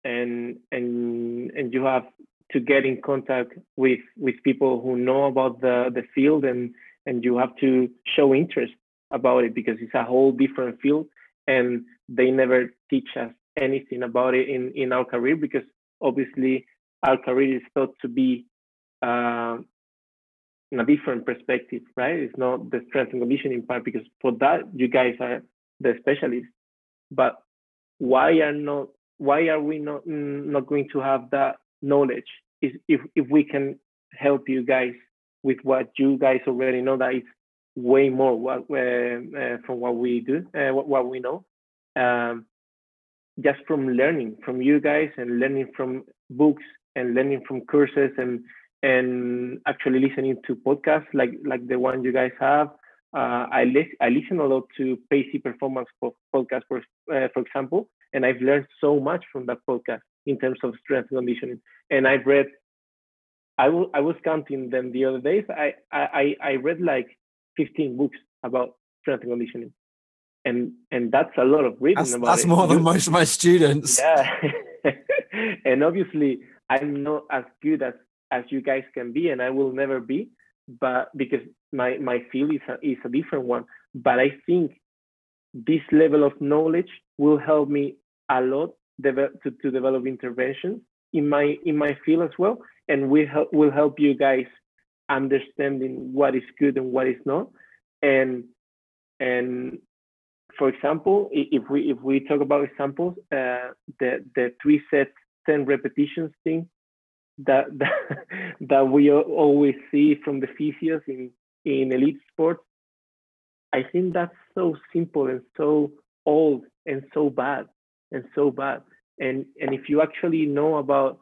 And and and you have to get in contact with with people who know about the the field and and you have to show interest about it because it's a whole different field and they never teach us anything about it in in our career because obviously our career is thought to be uh, in a different perspective right? It's not the strength and conditioning part because for that you guys are the specialists. But why are not why are we not not going to have that knowledge? Is if, if we can help you guys with what you guys already know that is way more what, uh, uh, from what we do uh, what, what we know um, just from learning from you guys and learning from books and learning from courses and and actually listening to podcasts like like the one you guys have uh, I, li- I listen a lot to Pacey Performance podcast, for, uh, for example, and I've learned so much from that podcast in terms of strength conditioning. And I've read, I, w- I was counting them the other days. I, I, I read like 15 books about strength and conditioning. And and that's a lot of reading that's, about that's it. more than most of my students. Yeah. and obviously I'm not as good as as you guys can be, and I will never be but because my my field is a, is a different one but i think this level of knowledge will help me a lot to, to develop interventions in my in my field as well and we help will help you guys understanding what is good and what is not and And for example, if we if we talk about examples, uh, the the three sets, ten repetitions thing that that, that we always see from the physios in in elite sports, I think that's so simple and so old and so bad and so bad. And and if you actually know about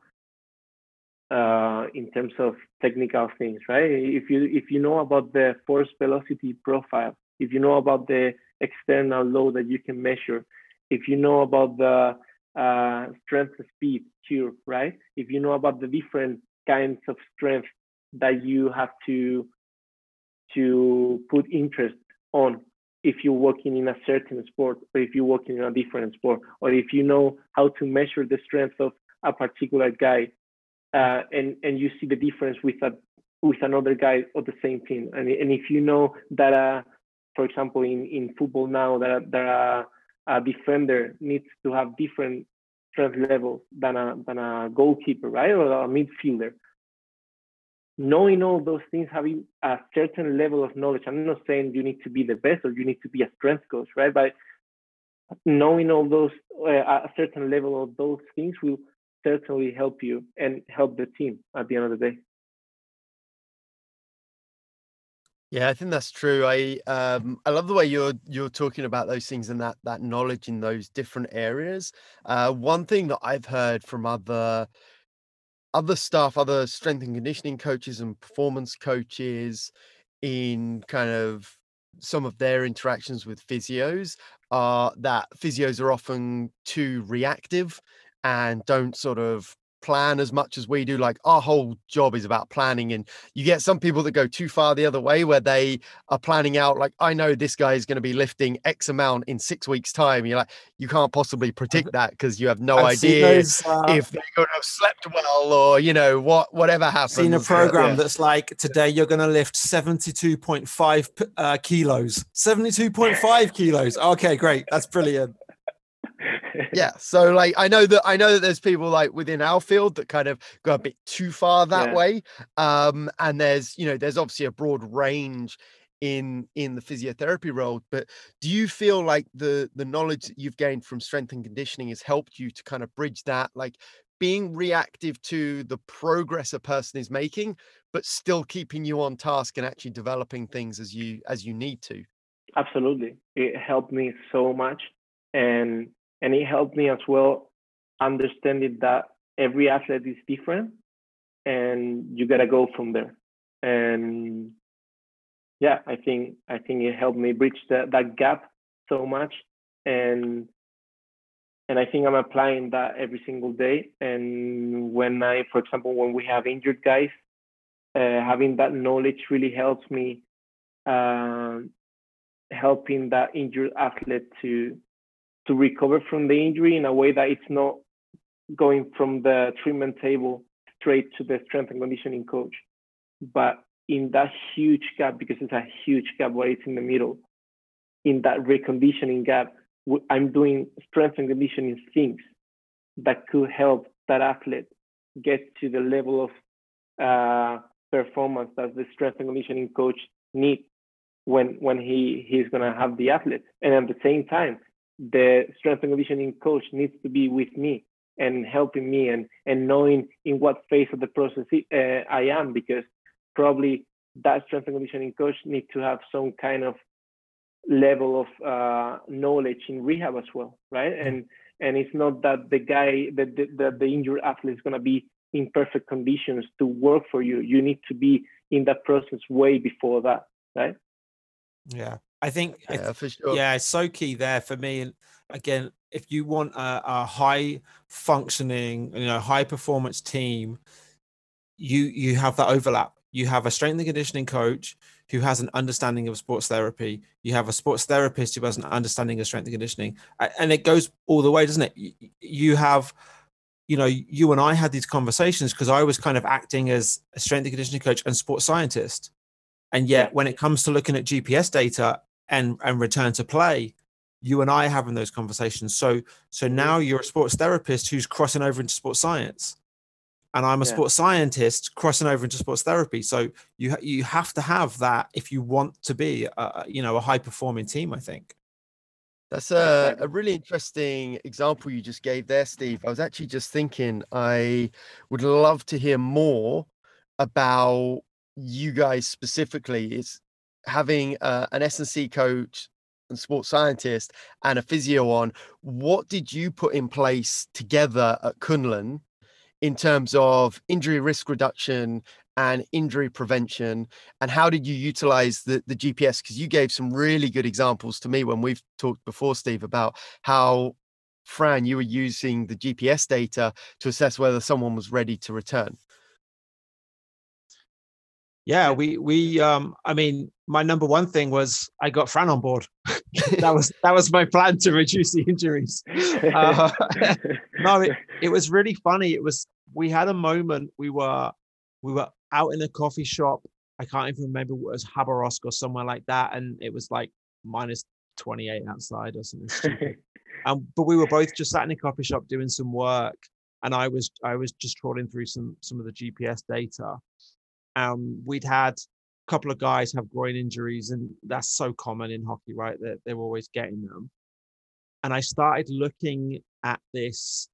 uh, in terms of technical things, right? If you if you know about the force velocity profile, if you know about the external load that you can measure, if you know about the uh, strength speed curve, right? If you know about the different kinds of strength that you have to to put interest on if you're working in a certain sport or if you're working in a different sport or if you know how to measure the strength of a particular guy uh, and and you see the difference with a with another guy of the same team and, and if you know that uh, for example in, in football now that, that a, a defender needs to have different strength levels than a than a goalkeeper right or a midfielder knowing all those things, having a certain level of knowledge. I'm not saying you need to be the best or you need to be a strength coach, right? But knowing all those, uh, a certain level of those things will certainly help you and help the team at the end of the day. Yeah, I think that's true. I um I love the way you're you're talking about those things and that that knowledge in those different areas. Uh, one thing that I've heard from other other staff, other strength and conditioning coaches and performance coaches in kind of some of their interactions with physios are that physios are often too reactive and don't sort of plan as much as we do. Like our whole job is about planning. And you get some people that go too far the other way where they are planning out, like, I know this guy is going to be lifting X amount in six weeks' time. You're like, you can't possibly predict that because you have no I've idea those, uh, if they're going to have slept well or, you know, what whatever happens. Seen a program yeah. that's like, today you're going to lift 72.5 uh, kilos. 72.5 kilos. Okay, great. That's brilliant yeah so like i know that i know that there's people like within our field that kind of go a bit too far that yeah. way um and there's you know there's obviously a broad range in in the physiotherapy role but do you feel like the the knowledge that you've gained from strength and conditioning has helped you to kind of bridge that like being reactive to the progress a person is making but still keeping you on task and actually developing things as you as you need to absolutely it helped me so much and and it helped me as well understanding that every athlete is different and you gotta go from there. And yeah i think i think it helped me bridge that, that gap so much. And and i think i'm applying that every single day. And when i for example when we have injured guys uh, having that knowledge really helps me uh, helping that injured athlete to to recover from the injury in a way that it's not going from the treatment table straight to the strength and conditioning coach. But in that huge gap, because it's a huge gap where it's in the middle, in that reconditioning gap, I'm doing strength and conditioning things that could help that athlete get to the level of uh, performance that the strength and conditioning coach needs when when he he's gonna have the athlete. And at the same time, the strength and conditioning coach needs to be with me and helping me and and knowing in what phase of the process uh, I am because probably that strength and conditioning coach needs to have some kind of level of uh, knowledge in rehab as well, right? Mm-hmm. And and it's not that the guy that the, the, the injured athlete is going to be in perfect conditions to work for you. You need to be in that process way before that, right? Yeah, I think, yeah, for sure. Yeah, it's so key there for me. And again, if you want a, a high functioning, you know, high performance team, you you have that overlap. You have a strength and conditioning coach who has an understanding of sports therapy. You have a sports therapist who has an understanding of strength and conditioning, and it goes all the way, doesn't it? You have you know, you and I had these conversations because I was kind of acting as a strength and conditioning coach and sports scientist. And yet, when it comes to looking at GPS data and and return to play you and i are having those conversations so so mm-hmm. now you're a sports therapist who's crossing over into sports science and I'm a Yeah. sports scientist crossing over into sports therapy. So you you have to have that if you want to be a, a- you know a high performing team. I think. That's a, a really interesting example you just gave there, Steve. I was actually just thinking I would love to hear more about you guys specifically. It's having uh, an S&C coach and sports scientist and a physio on. What did you put in place together at Kunlun in terms of injury risk reduction and injury prevention and how did you utilize the, the gps because you gave some really good examples to me when we've talked before steve about how fran you were using the gps data to assess whether someone was ready to return Yeah, we we um I mean my number one thing was I got Fran on board. that was that was my plan to reduce the injuries. Uh, no, it, it was really funny. It was we had a moment we were we were out in a coffee shop. I can't even remember what it was Khabarovsk or somewhere like that, and it was like minus 28 outside or something. stupid. Um, but we were both just sat in a coffee shop doing some work, and I was I was just trawling through some some of the GPS data. Um, we'd had a couple of guys have groin injuries, and that's so common in hockey, right? That they're always getting them. And I started looking at this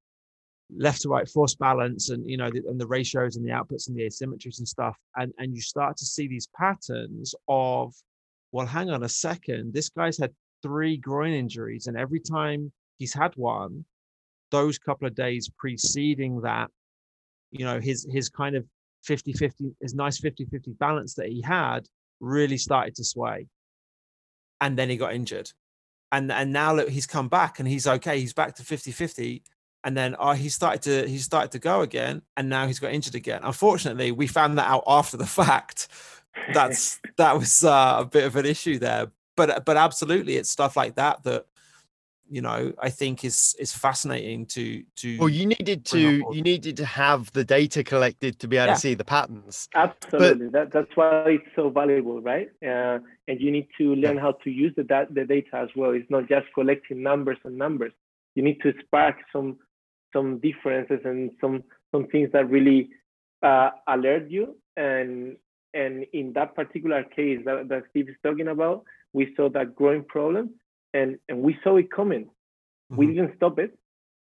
left to right force balance, and you know, the, and the ratios and the outputs and the asymmetries and stuff, and and you start to see these patterns of, well, hang on a second, this guy's had three groin injuries, and every time he's had one, those couple of days preceding that, you know, his his kind of 50-50, his nice 50-50 balance that he had really started to sway. And then he got injured. And and now look, he's come back and he's okay. He's back to 50-50. And then uh, he started to he started to go again, and now he's got injured again. Unfortunately, we found that out after the fact. That's that was uh, a bit of an issue there but but absolutely it's stuff like that that you know i think is is fascinating to to well you needed to you needed to have the data collected to be able Yeah. to see the patterns Absolutely. that, that's why it's so valuable, right? Uh, and you need to learn how to use the, da- the data as well. It's not just collecting numbers and numbers. You need to spark some some differences and some some things that really uh, alert you. And and in that particular case that, that Steve is talking about, we saw that groin problem, and and we saw it coming. We Mhm. didn't stop it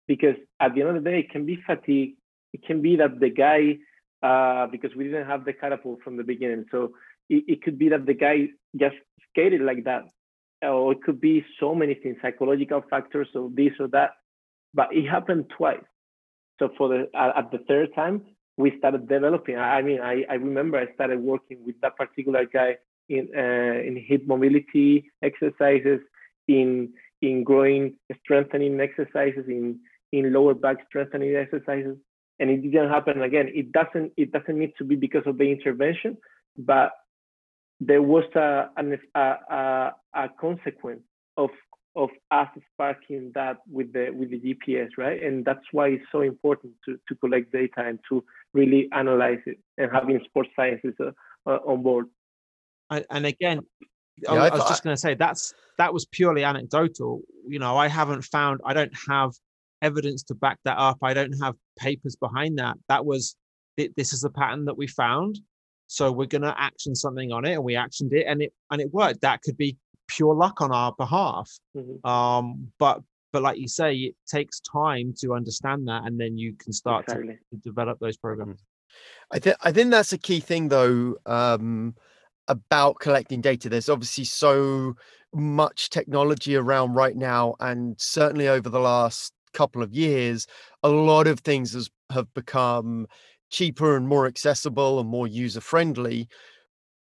because at the end of the day, it can be fatigue. It can be that the guy uh, because we didn't have the catapult from the beginning. So it, it could be that the guy just skated like that. Or it could be so many things, psychological factors or this or that. But it happened twice. So for the at, at the third time, we started developing. I, I mean, I, I remember I started working with that particular guy in uh, in hip mobility exercises, in in groin strengthening exercises, in in lower back strengthening exercises and it didn't happen again. It doesn't it doesn't need to be because of the intervention, but there was a an, a, a, a consequence of of us sparking that with the with the GPS, right? And that's why it's so important to to collect data and to really analyze it and having sports sciences uh, uh, on board. and, and again Yeah, I I was just going to say that's that was purely anecdotal. You know i haven't found i don't have evidence to back that up. I don't have papers behind that. That was thi- this is a pattern that we found. So we're going to action something on it and we actioned it and it and it worked. That could be pure luck on our behalf. Mhm. um but but like you say it takes time to understand that and then you can start to Exactly. develop those programs. I think I think that's a key thing though um, about collecting data. There's obviously so much technology around right now, and certainly over the last couple of years, a lot of things has, have become cheaper and more accessible and more user friendly.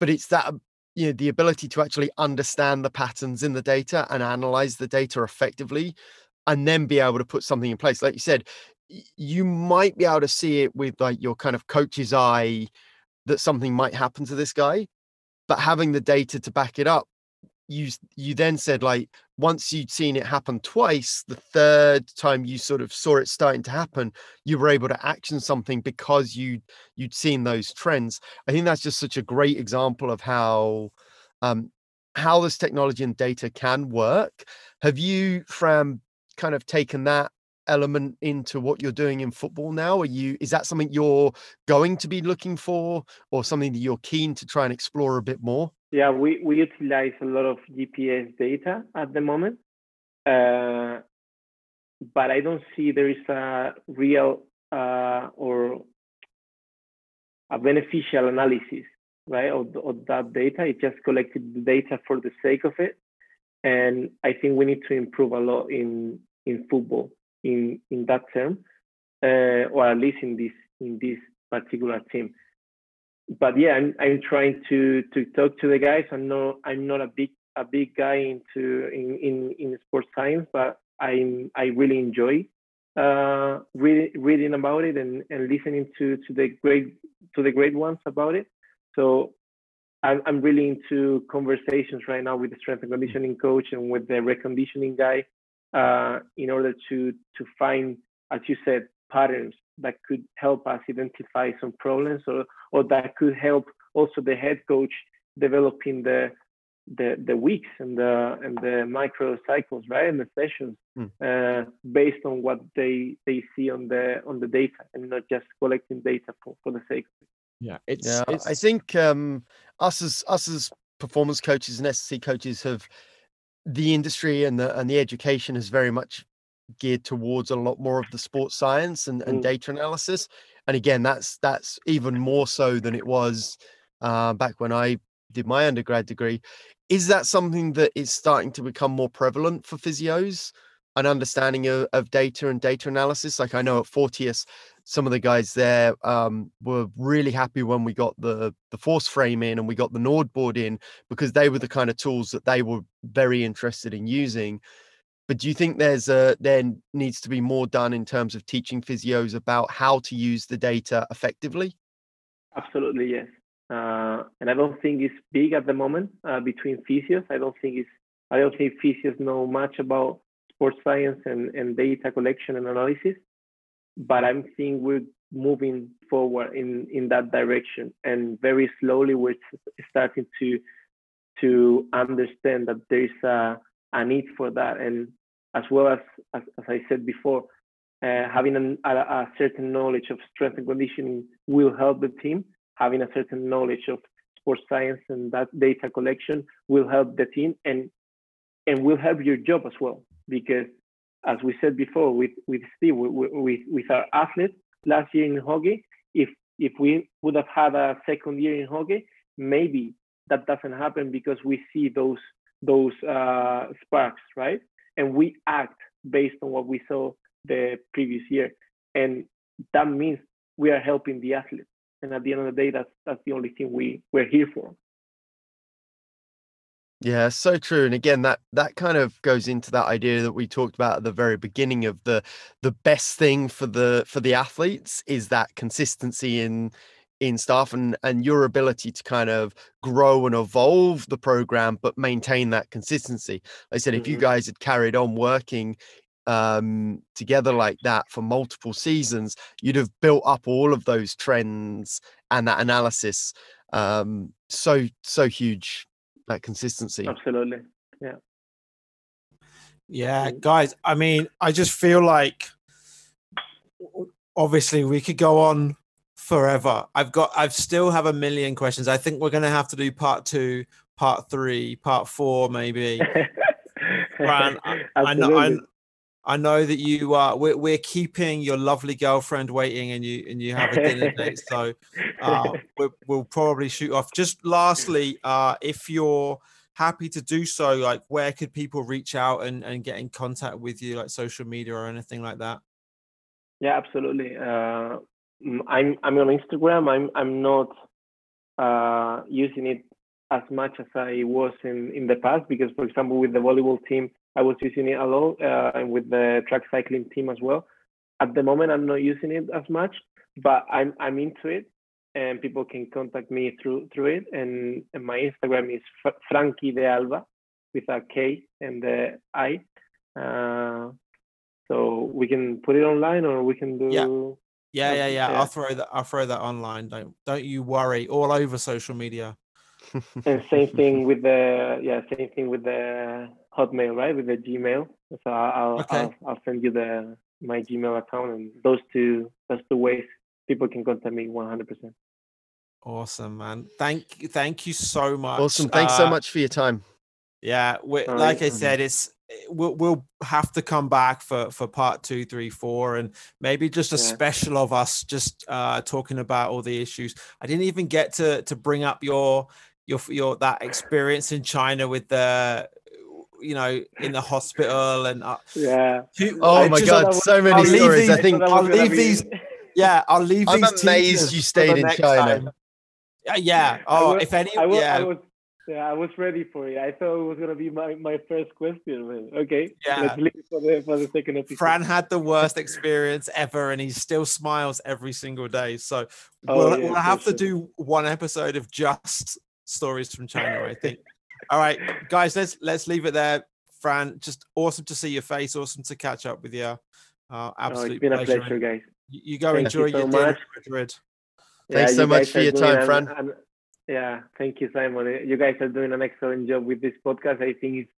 But it's that um, you know the ability to actually understand the patterns in the data and analyze the data effectively, and then be able to put something in place. Like you said, you might be able to see it with like your kind of coach's eye that something might happen to this guy but having the data to back it up you you then said like once you'd seen it happen twice the third time you sort of saw it starting to happen you were able to action something because you you'd seen those trends. I think that's just such a great example of how um how this technology and data can work. Have you from kind of taken that element into what you're doing in football now? Are you is that something you're going to be looking for or something that you're keen to try and explore a bit more? Yeah, we, we utilize a lot of GPS data at the moment. Uh, but I don't see there is a real uh, or a beneficial analysis, right, of, of that data. It just collected data for the sake of it. And I think we need to improve a lot in in football in in that term, uh, or at least in this in this particular team. But yeah, I'm I'm trying to to talk to the guys. I'm not I'm not a big a big guy into in in, in sports science, but I'm I really enjoy uh, reading reading about it and, and listening to to the great to the great ones about it. So I'm I'm really into conversations right now with the strength and conditioning coach and with the reconditioning guy uh, in order to to find, as you said, patterns that could help us identify some problems or or that could help also the head coach developing the the the weeks and the and the micro cycles right and the sessions mm. uh, based on what they they see on the on the data and not just collecting data for, for the sake of it yeah it's, yeah, it's... i think um us as us as performance coaches and SSC coaches have the industry and the and the education is very much geared towards a lot more of the sports science and, and mm. data analysis. And again that's that's even more so than it was uh, back when i did my undergrad degree. Is that something that is starting to become more prevalent for physios an understanding of, of data and data analysis? Like i know at fortius some of the guys there um, were really happy when we got the the ForceFrame in and we got the NordBord in because they were the kind of tools that they were very interested in using but do you think there's a there needs to be more done in terms of teaching physios about how to use the data effectively absolutely yes uh, and I don't think it's big at the moment uh, between physios. I don't think it's I don't think physios know much about sports science and, and data collection and analysis. But I'm seeing we're moving forward in, in that direction, and very slowly we're starting to to understand that there is a, a need for that, and as well as as, as I said before, uh, having an, a, a certain knowledge of strength and conditioning will help the team. Having a certain knowledge of sports science and that data collection will help the team and and will help your job as well because as we said before with with Steve with, with, with our athletes last year in hockey if if we would have had a second year in hockey maybe that doesn't happen because we see those those uh, sparks right? And we act based on what we saw the previous year. And that means we are helping the athletes and at the end of the day that's that's the only thing we we're here for yeah so true and again that that kind of goes into that idea that we talked about at the very beginning of the the best thing for the for the athletes is that consistency in in staff and and your ability to kind of grow and evolve the program but maintain that consistency like i said mm-hmm. if you mm-hmm. guys had carried on working um, together like that for multiple seasons, you'd have built up all of those trends and that analysis. Um, so so huge that consistency. Absolutely, yeah. Yeah, guys. I mean, I just feel like obviously we could go on forever. I've got, I've still have a million questions. I think we're going to have to do part two, part three, part four, maybe. Fran, I, I, know, I, I know that you are. We're, we're, keeping your lovely girlfriend waiting, and you and you have a dinner date. So uh, we will probably shoot off. Just lastly, uh, if you're happy to do so, like where could people reach out and, and get in contact with you, like social media or anything like that? Yeah, absolutely. Uh, I'm I'm on Instagram. I'm I'm not uh, using it as much as I was in in the past because, for example, with the volleyball team, I was using it a lot uh, and with the track cycling team as well. At the moment, I'm not using it as much, but I'm I'm into it, and people can contact me through through it. And, and my Instagram is Frankie de Alba with a K and the I. Uh, so we can put it online, or we can do. Yeah. Yeah, yeah, yeah. I'll throw that. I'll throw that online. Don't don't you worry. All over social media. And same thing with the yeah, same thing with the Hotmail, right? With the Gmail. So I'll okay. I'll, I'll, send you the my Gmail account, and those two that's the ways people can contact me 100. percent Awesome, man. Thank you, thank you so much. Awesome. Thanks uh, so much for your time. Yeah, we, like I said, it's we'll we'll have to come back for for part two, three, four, and maybe just a yeah. special of us just uh talking about all the issues. I didn't even get to to bring up your your your that experience in China with the you know in the hospital and uh, yeah. oh my god, so many I'll stories. These, I think I'll leave these. Yeah, I'll leave. These. I'm amazed you stayed in China. Time. Yeah, yeah. Oh, if any, I will, yeah. I was, yeah, I was ready for it. I thought it was gonna be my, my first question. Okay, yeah. Let's leave for the for the second episode. Fran had the worst experience ever, and he still smiles every single day. So oh, we'll, yeah, we'll have sure. to do one episode of just stories from China. I think. All right, guys, let's let's leave it there. Fran, just awesome to see your face. Awesome to catch up with you. Uh, absolute oh, it's been pleasure. a pleasure, guys. You, you go Thank enjoy you so your dinner, Madrid. Thanks yeah, so much for your time, Fran. An, an, yeah, thank you, Simon. You guys are doing an excellent job with this podcast. I think it's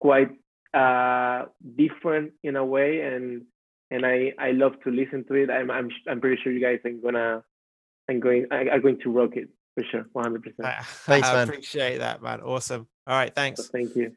quite uh, different in a way, and and I, I love to listen to it. I'm I'm I'm pretty sure you guys are gonna I'm going are going to rock it for sure, 100. percent Thanks, man. Appreciate that, man. Awesome. All right, thanks. So thank you.